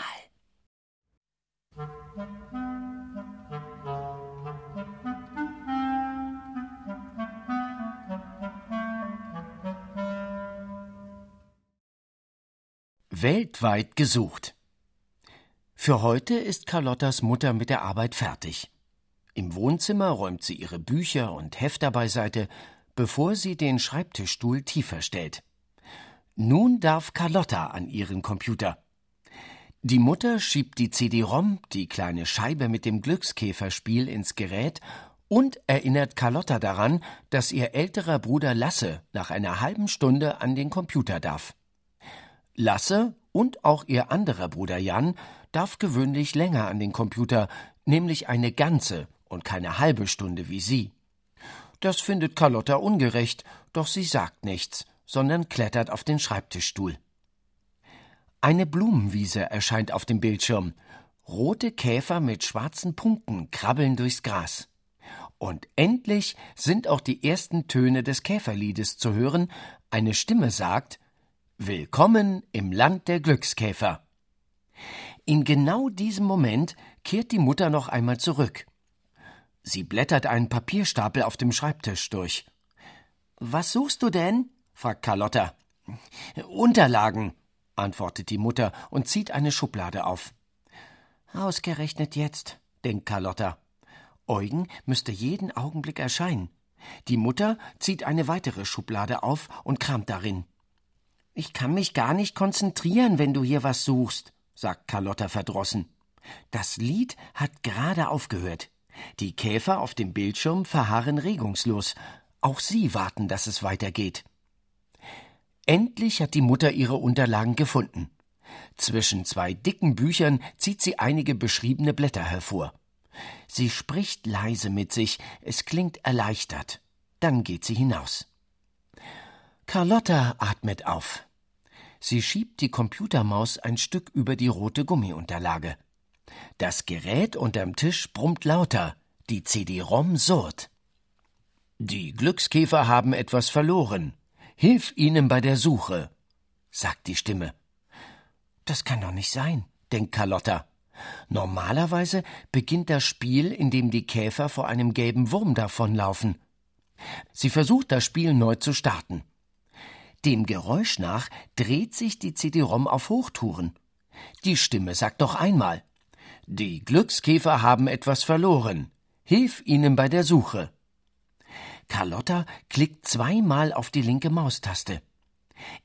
Weltweit gesucht. Für heute ist Carlottas Mutter mit der Arbeit fertig. Im Wohnzimmer räumt sie ihre Bücher und Hefter beiseite, bevor sie den Schreibtischstuhl tiefer stellt. Nun darf Carlotta an ihren Computer. Die Mutter schiebt die CD-ROM, die kleine Scheibe mit dem Glückskäferspiel, ins Gerät und erinnert Carlotta daran, dass ihr älterer Bruder Lasse nach einer halben Stunde an den Computer darf. Lasse und auch ihr anderer Bruder Jan darf gewöhnlich länger an den Computer, nämlich eine ganze und keine halbe Stunde wie sie. Das findet Carlotta ungerecht, doch sie sagt nichts, sondern klettert auf den Schreibtischstuhl. Eine Blumenwiese erscheint auf dem Bildschirm. Rote Käfer mit schwarzen Punkten krabbeln durchs Gras. Und endlich sind auch die ersten Töne des Käferliedes zu hören. Eine Stimme sagt Willkommen im Land der Glückskäfer. In genau diesem Moment kehrt die Mutter noch einmal zurück. Sie blättert einen Papierstapel auf dem Schreibtisch durch. Was suchst du denn? fragt Carlotta. Unterlagen, antwortet die Mutter und zieht eine Schublade auf. Ausgerechnet jetzt, denkt Carlotta. Eugen müsste jeden Augenblick erscheinen. Die Mutter zieht eine weitere Schublade auf und kramt darin. Ich kann mich gar nicht konzentrieren, wenn du hier was suchst, sagt Carlotta verdrossen. Das Lied hat gerade aufgehört. Die Käfer auf dem Bildschirm verharren regungslos. Auch sie warten, dass es weitergeht. Endlich hat die Mutter ihre Unterlagen gefunden. Zwischen zwei dicken Büchern zieht sie einige beschriebene Blätter hervor. Sie spricht leise mit sich, es klingt erleichtert. Dann geht sie hinaus. Carlotta atmet auf. Sie schiebt die Computermaus ein Stück über die rote Gummiunterlage. Das Gerät unterm Tisch brummt lauter, die CD-ROM surrt. Die Glückskäfer haben etwas verloren. Hilf ihnen bei der Suche, sagt die Stimme. Das kann doch nicht sein, denkt Carlotta. Normalerweise beginnt das Spiel, in dem die Käfer vor einem gelben Wurm davonlaufen. Sie versucht das Spiel neu zu starten. Dem Geräusch nach dreht sich die CD-ROM auf Hochtouren. Die Stimme sagt noch einmal Die Glückskäfer haben etwas verloren. Hilf ihnen bei der Suche. Carlotta klickt zweimal auf die linke Maustaste.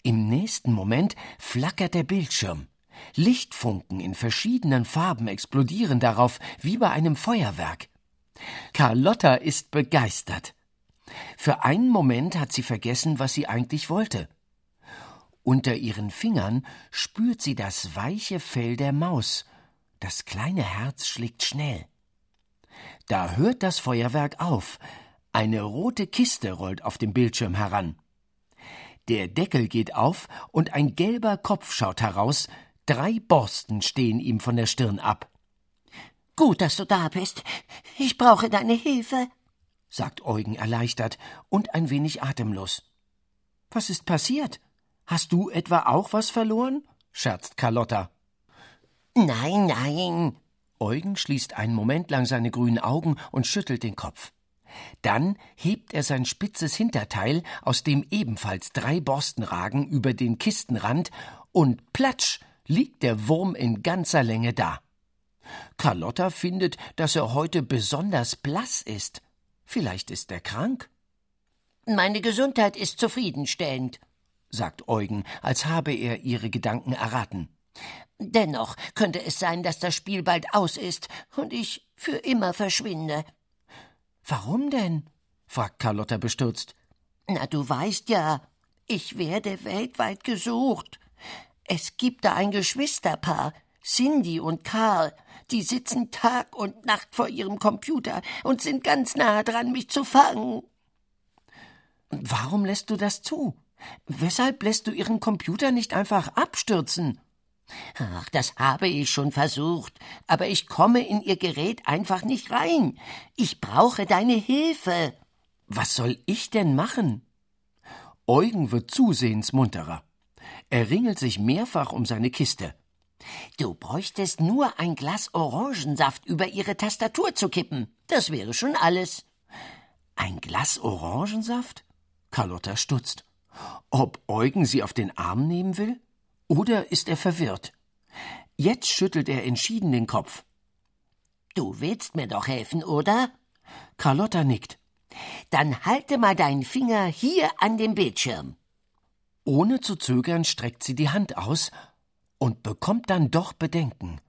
Im nächsten Moment flackert der Bildschirm. Lichtfunken in verschiedenen Farben explodieren darauf wie bei einem Feuerwerk. Carlotta ist begeistert. Für einen Moment hat sie vergessen, was sie eigentlich wollte. Unter ihren Fingern spürt sie das weiche Fell der Maus. Das kleine Herz schlägt schnell. Da hört das Feuerwerk auf. Eine rote Kiste rollt auf dem Bildschirm heran. Der Deckel geht auf und ein gelber Kopf schaut heraus. Drei Borsten stehen ihm von der Stirn ab. Gut, dass du da bist. Ich brauche deine Hilfe, sagt Eugen erleichtert und ein wenig atemlos. Was ist passiert? Hast du etwa auch was verloren? scherzt Carlotta. Nein, nein. Eugen schließt einen Moment lang seine grünen Augen und schüttelt den Kopf. Dann hebt er sein spitzes Hinterteil, aus dem ebenfalls drei Borsten ragen, über den Kistenrand, und platsch liegt der Wurm in ganzer Länge da. Carlotta findet, dass er heute besonders blass ist. Vielleicht ist er krank? Meine Gesundheit ist zufriedenstellend, sagt Eugen, als habe er ihre Gedanken erraten. Dennoch könnte es sein, dass das Spiel bald aus ist und ich für immer verschwinde. Warum denn? fragt Carlotta bestürzt. Na, du weißt ja, ich werde weltweit gesucht. Es gibt da ein Geschwisterpaar, Cindy und Karl, die sitzen Tag und Nacht vor ihrem Computer und sind ganz nahe dran, mich zu fangen. Warum lässt du das zu? Weshalb lässt du ihren Computer nicht einfach abstürzen? Ach, das habe ich schon versucht, aber ich komme in Ihr Gerät einfach nicht rein. Ich brauche deine Hilfe. Was soll ich denn machen? Eugen wird zusehends munterer. Er ringelt sich mehrfach um seine Kiste. Du bräuchtest nur ein Glas Orangensaft über Ihre Tastatur zu kippen. Das wäre schon alles. Ein Glas Orangensaft? Carlotta stutzt. Ob Eugen sie auf den Arm nehmen will? Oder ist er verwirrt? Jetzt schüttelt er entschieden den Kopf. Du willst mir doch helfen, oder? Carlotta nickt. Dann halte mal deinen Finger hier an dem Bildschirm. Ohne zu zögern streckt sie die Hand aus und bekommt dann doch Bedenken.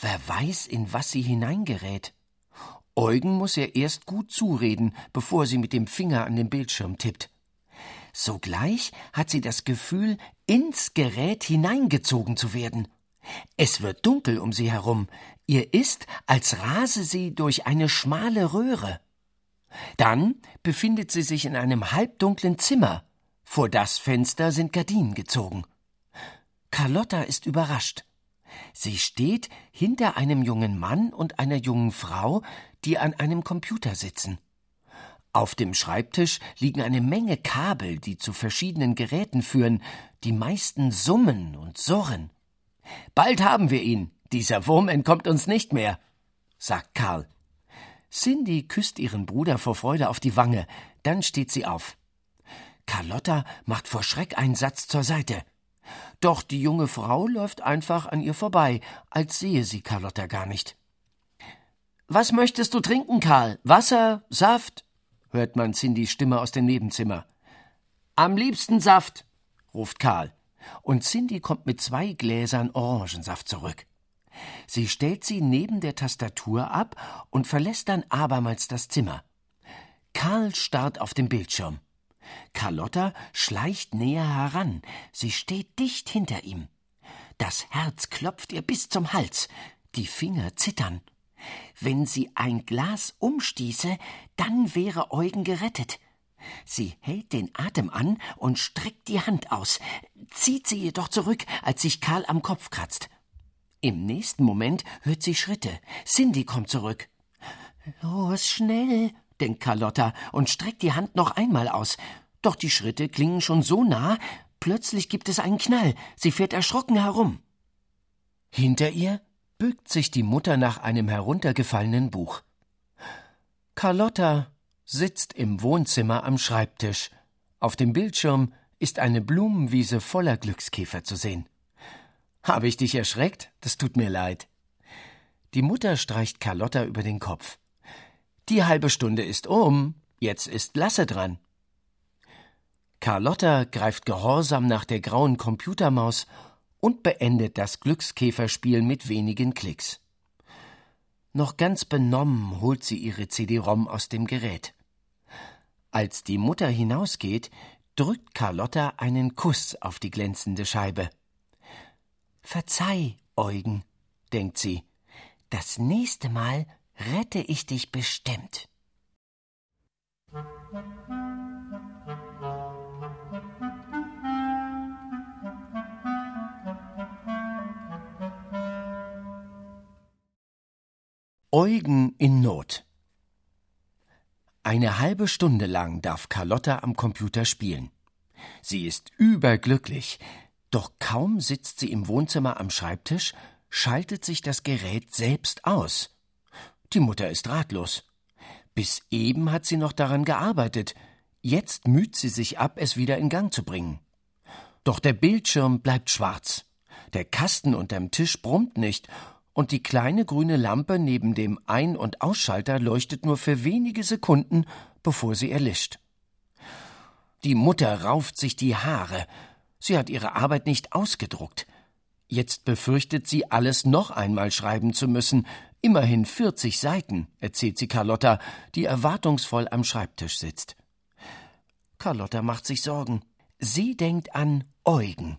Wer weiß, in was sie hineingerät. Eugen muss ihr erst gut zureden, bevor sie mit dem Finger an den Bildschirm tippt. Sogleich hat sie das Gefühl, ins Gerät hineingezogen zu werden. Es wird dunkel um sie herum. Ihr ist, als rase sie durch eine schmale Röhre. Dann befindet sie sich in einem halbdunklen Zimmer. Vor das Fenster sind Gardinen gezogen. Carlotta ist überrascht. Sie steht hinter einem jungen Mann und einer jungen Frau, die an einem Computer sitzen. Auf dem Schreibtisch liegen eine Menge Kabel, die zu verschiedenen Geräten führen, die meisten summen und surren. Bald haben wir ihn. Dieser Wurm entkommt uns nicht mehr, sagt Karl. Cindy küsst ihren Bruder vor Freude auf die Wange, dann steht sie auf. Carlotta macht vor Schreck einen Satz zur Seite. Doch die junge Frau läuft einfach an ihr vorbei, als sehe sie Carlotta gar nicht. Was möchtest du trinken, Karl? Wasser, Saft? Hört man Cindys Stimme aus dem Nebenzimmer. Am liebsten Saft, ruft Karl. Und Cindy kommt mit zwei Gläsern Orangensaft zurück. Sie stellt sie neben der Tastatur ab und verlässt dann abermals das Zimmer. Karl starrt auf dem Bildschirm. Carlotta schleicht näher heran. Sie steht dicht hinter ihm. Das Herz klopft ihr bis zum Hals. Die Finger zittern. Wenn sie ein Glas umstieße, dann wäre Eugen gerettet. Sie hält den Atem an und streckt die Hand aus, zieht sie jedoch zurück, als sich Karl am Kopf kratzt. Im nächsten Moment hört sie Schritte. Cindy kommt zurück. Los, schnell, denkt Carlotta und streckt die Hand noch einmal aus. Doch die Schritte klingen schon so nah, plötzlich gibt es einen Knall. Sie fährt erschrocken herum. Hinter ihr bückt sich die Mutter nach einem heruntergefallenen Buch. Carlotta sitzt im Wohnzimmer am Schreibtisch. Auf dem Bildschirm ist eine Blumenwiese voller Glückskäfer zu sehen. Habe ich dich erschreckt? Das tut mir leid. Die Mutter streicht Carlotta über den Kopf. Die halbe Stunde ist um, jetzt ist Lasse dran. Carlotta greift gehorsam nach der grauen Computermaus und beendet das Glückskäferspiel mit wenigen Klicks. Noch ganz benommen holt sie ihre CD-ROM aus dem Gerät. Als die Mutter hinausgeht, drückt Carlotta einen Kuss auf die glänzende Scheibe. Verzeih, Eugen, denkt sie, das nächste Mal rette ich dich bestimmt. Eugen in Not. Eine halbe Stunde lang darf Carlotta am Computer spielen. Sie ist überglücklich, doch kaum sitzt sie im Wohnzimmer am Schreibtisch, schaltet sich das Gerät selbst aus. Die Mutter ist ratlos. Bis eben hat sie noch daran gearbeitet, jetzt müht sie sich ab, es wieder in Gang zu bringen. Doch der Bildschirm bleibt schwarz. Der Kasten unterm Tisch brummt nicht, und die kleine grüne Lampe neben dem Ein- und Ausschalter leuchtet nur für wenige Sekunden, bevor sie erlischt. Die Mutter rauft sich die Haare. Sie hat ihre Arbeit nicht ausgedruckt. Jetzt befürchtet sie, alles noch einmal schreiben zu müssen. Immerhin 40 Seiten, erzählt sie Carlotta, die erwartungsvoll am Schreibtisch sitzt. Carlotta macht sich Sorgen. Sie denkt an Eugen.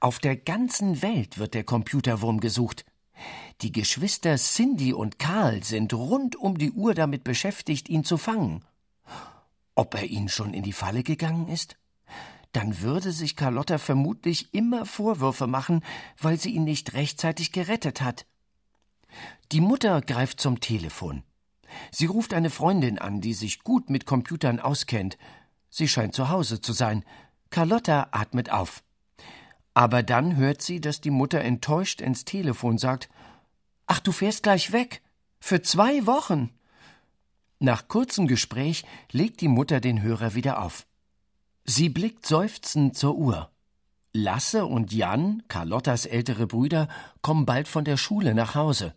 Auf der ganzen Welt wird der Computerwurm gesucht. Die Geschwister Cindy und Karl sind rund um die Uhr damit beschäftigt, ihn zu fangen. Ob er ihnen schon in die Falle gegangen ist? Dann würde sich Carlotta vermutlich immer Vorwürfe machen, weil sie ihn nicht rechtzeitig gerettet hat. Die Mutter greift zum Telefon. Sie ruft eine Freundin an, die sich gut mit Computern auskennt. Sie scheint zu Hause zu sein. Carlotta atmet auf. Aber dann hört sie, dass die Mutter enttäuscht ins Telefon sagt Ach, du fährst gleich weg. Für zwei Wochen. Nach kurzem Gespräch legt die Mutter den Hörer wieder auf. Sie blickt seufzend zur Uhr. Lasse und Jan, Carlottas ältere Brüder, kommen bald von der Schule nach Hause.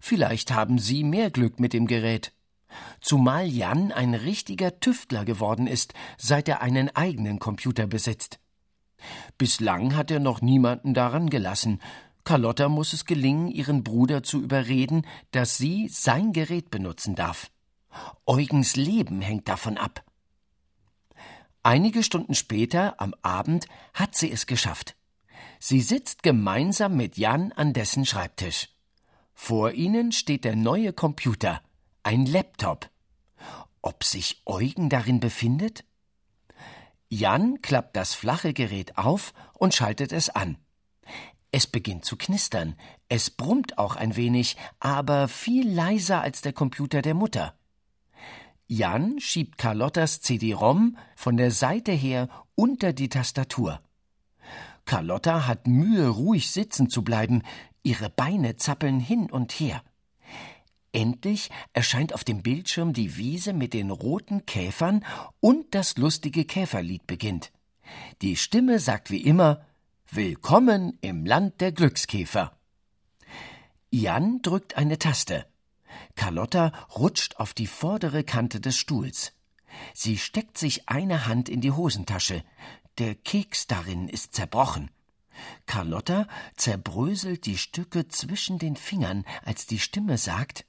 Vielleicht haben sie mehr Glück mit dem Gerät. Zumal Jan ein richtiger Tüftler geworden ist, seit er einen eigenen Computer besitzt. Bislang hat er noch niemanden daran gelassen. Carlotta muss es gelingen, ihren Bruder zu überreden, dass sie sein Gerät benutzen darf. Eugens Leben hängt davon ab. Einige Stunden später, am Abend, hat sie es geschafft. Sie sitzt gemeinsam mit Jan an dessen Schreibtisch. Vor ihnen steht der neue Computer, ein Laptop. Ob sich Eugen darin befindet? Jan klappt das flache Gerät auf und schaltet es an. Es beginnt zu knistern, es brummt auch ein wenig, aber viel leiser als der Computer der Mutter. Jan schiebt Carlottas CD-ROM von der Seite her unter die Tastatur. Carlotta hat Mühe, ruhig sitzen zu bleiben, ihre Beine zappeln hin und her. Endlich erscheint auf dem Bildschirm die Wiese mit den roten Käfern und das lustige Käferlied beginnt. Die Stimme sagt wie immer Willkommen im Land der Glückskäfer. Jan drückt eine Taste. Carlotta rutscht auf die vordere Kante des Stuhls. Sie steckt sich eine Hand in die Hosentasche. Der Keks darin ist zerbrochen. Carlotta zerbröselt die Stücke zwischen den Fingern, als die Stimme sagt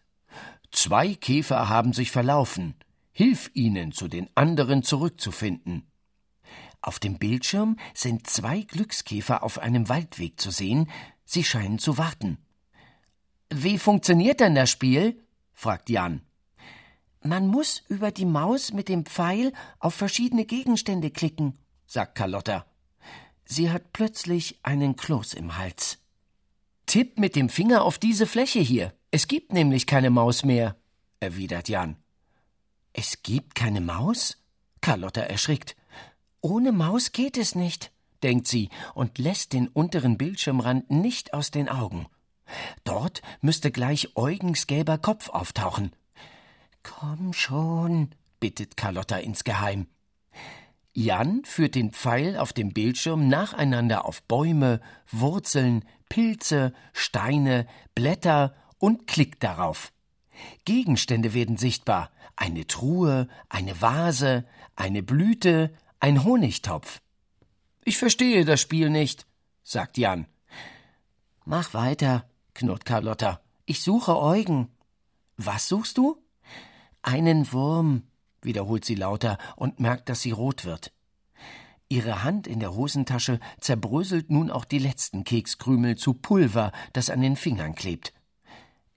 Zwei Käfer haben sich verlaufen. Hilf ihnen, zu den anderen zurückzufinden. Auf dem Bildschirm sind zwei Glückskäfer auf einem Waldweg zu sehen. Sie scheinen zu warten. Wie funktioniert denn das Spiel? fragt Jan. Man muss über die Maus mit dem Pfeil auf verschiedene Gegenstände klicken, sagt Carlotta. Sie hat plötzlich einen Kloß im Hals. Tipp mit dem Finger auf diese Fläche hier. Es gibt nämlich keine Maus mehr, erwidert Jan. Es gibt keine Maus? Carlotta erschrickt. Ohne Maus geht es nicht, denkt sie und lässt den unteren Bildschirmrand nicht aus den Augen. Dort müsste gleich Eugens gelber Kopf auftauchen. Komm schon, bittet Carlotta insgeheim. Jan führt den Pfeil auf dem Bildschirm nacheinander auf Bäume, Wurzeln, Pilze, Steine, Blätter und klickt darauf. Gegenstände werden sichtbar. Eine Truhe, eine Vase, eine Blüte, ein Honigtopf. Ich verstehe das Spiel nicht, sagt Jan. Mach weiter, knurrt Carlotta. Ich suche Eugen. Was suchst du? Einen Wurm, wiederholt sie lauter und merkt, dass sie rot wird. Ihre Hand in der Hosentasche zerbröselt nun auch die letzten Kekskrümel zu Pulver, das an den Fingern klebt.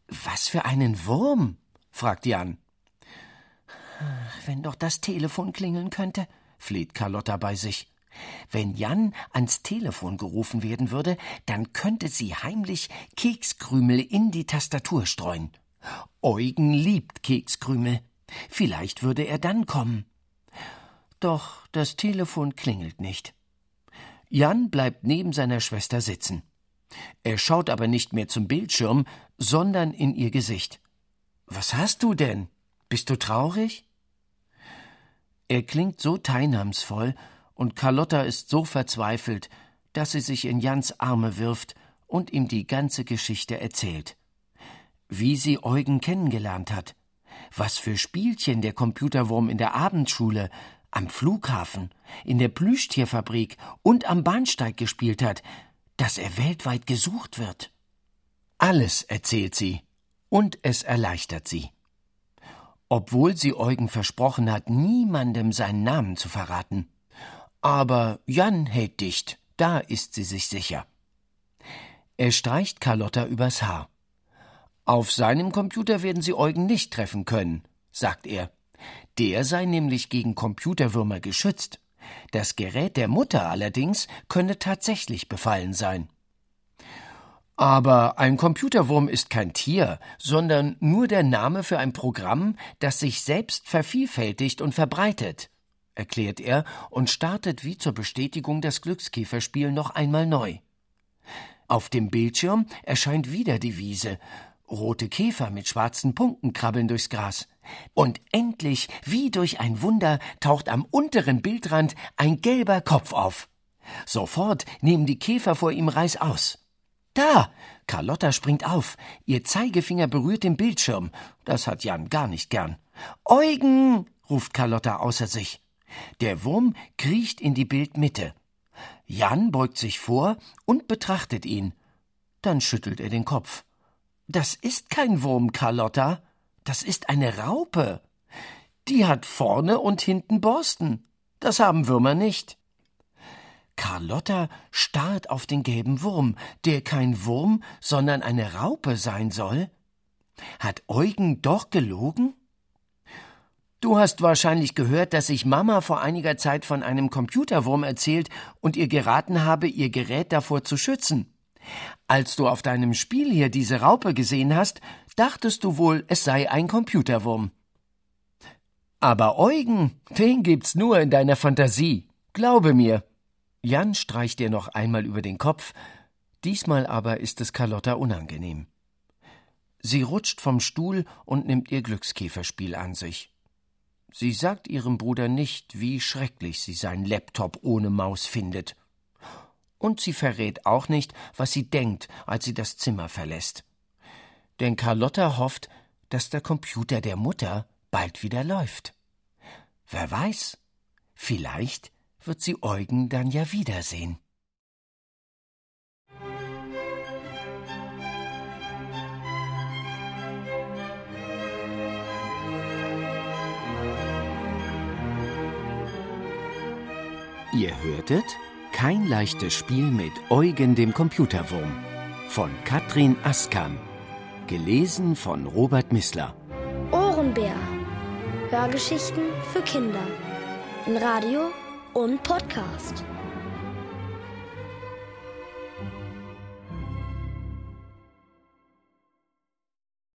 Was für einen Wurm? fragt Jan. Wenn doch das Telefon klingeln könnte, fleht Carlotta bei sich. Wenn Jan ans Telefon gerufen werden würde, dann könnte sie heimlich Kekskrümel in die Tastatur streuen. Eugen liebt Kekskrümel. Vielleicht würde er dann kommen. Doch das Telefon klingelt nicht. Jan bleibt neben seiner Schwester sitzen. Er schaut aber nicht mehr zum Bildschirm, sondern in ihr Gesicht. Was hast du denn? Bist du traurig? Er klingt so teilnahmsvoll, und Carlotta ist so verzweifelt, dass sie sich in Jans Arme wirft und ihm die ganze Geschichte erzählt. Wie sie Eugen kennengelernt hat, was für Spielchen der Computerwurm in der Abendschule, am Flughafen, in der Plüschtierfabrik und am Bahnsteig gespielt hat, dass er weltweit gesucht wird. Alles erzählt sie, und es erleichtert sie. Obwohl sie Eugen versprochen hat, niemandem seinen Namen zu verraten. Aber Jan hält dicht, da ist sie sich sicher. Er streicht Carlotta übers Haar. Auf seinem Computer werden Sie Eugen nicht treffen können, sagt er. Der sei nämlich gegen Computerwürmer geschützt. Das Gerät der Mutter allerdings könne tatsächlich befallen sein. Aber ein Computerwurm ist kein Tier, sondern nur der Name für ein Programm, das sich selbst vervielfältigt und verbreitet, erklärt er und startet wie zur Bestätigung das Glückskäferspiel noch einmal neu. Auf dem Bildschirm erscheint wieder die Wiese, Rote Käfer mit schwarzen Punkten krabbeln durchs Gras. Und endlich, wie durch ein Wunder, taucht am unteren Bildrand ein gelber Kopf auf. Sofort nehmen die Käfer vor ihm reißaus. Da! Carlotta springt auf. Ihr Zeigefinger berührt den Bildschirm. Das hat Jan gar nicht gern. Eugen! ruft Carlotta außer sich. Der Wurm kriecht in die Bildmitte. Jan beugt sich vor und betrachtet ihn. Dann schüttelt er den Kopf. Das ist kein Wurm, Carlotta. Das ist eine Raupe. Die hat vorne und hinten Borsten. Das haben Würmer nicht. Carlotta starrt auf den gelben Wurm, der kein Wurm, sondern eine Raupe sein soll. Hat Eugen doch gelogen? Du hast wahrscheinlich gehört, dass ich Mama vor einiger Zeit von einem Computerwurm erzählt und ihr geraten habe, ihr Gerät davor zu schützen. Als du auf deinem Spiel hier diese Raupe gesehen hast, dachtest du wohl, es sei ein Computerwurm. Aber Eugen, den gibt's nur in deiner Fantasie. Glaube mir. Jan streicht ihr noch einmal über den Kopf, diesmal aber ist es Carlotta unangenehm. Sie rutscht vom Stuhl und nimmt ihr Glückskäferspiel an sich. Sie sagt ihrem Bruder nicht, wie schrecklich sie seinen Laptop ohne Maus findet und sie verrät auch nicht, was sie denkt, als sie das Zimmer verlässt. Denn Carlotta hofft, dass der Computer der Mutter bald wieder läuft. Wer weiß, vielleicht wird sie Eugen dann ja wiedersehen. Ihr hörtet kein leichtes Spiel mit Eugen dem Computerwurm von Katrin Askan. Gelesen von Robert Missler. Ohrenbär. Hörgeschichten für Kinder. In Radio und Podcast.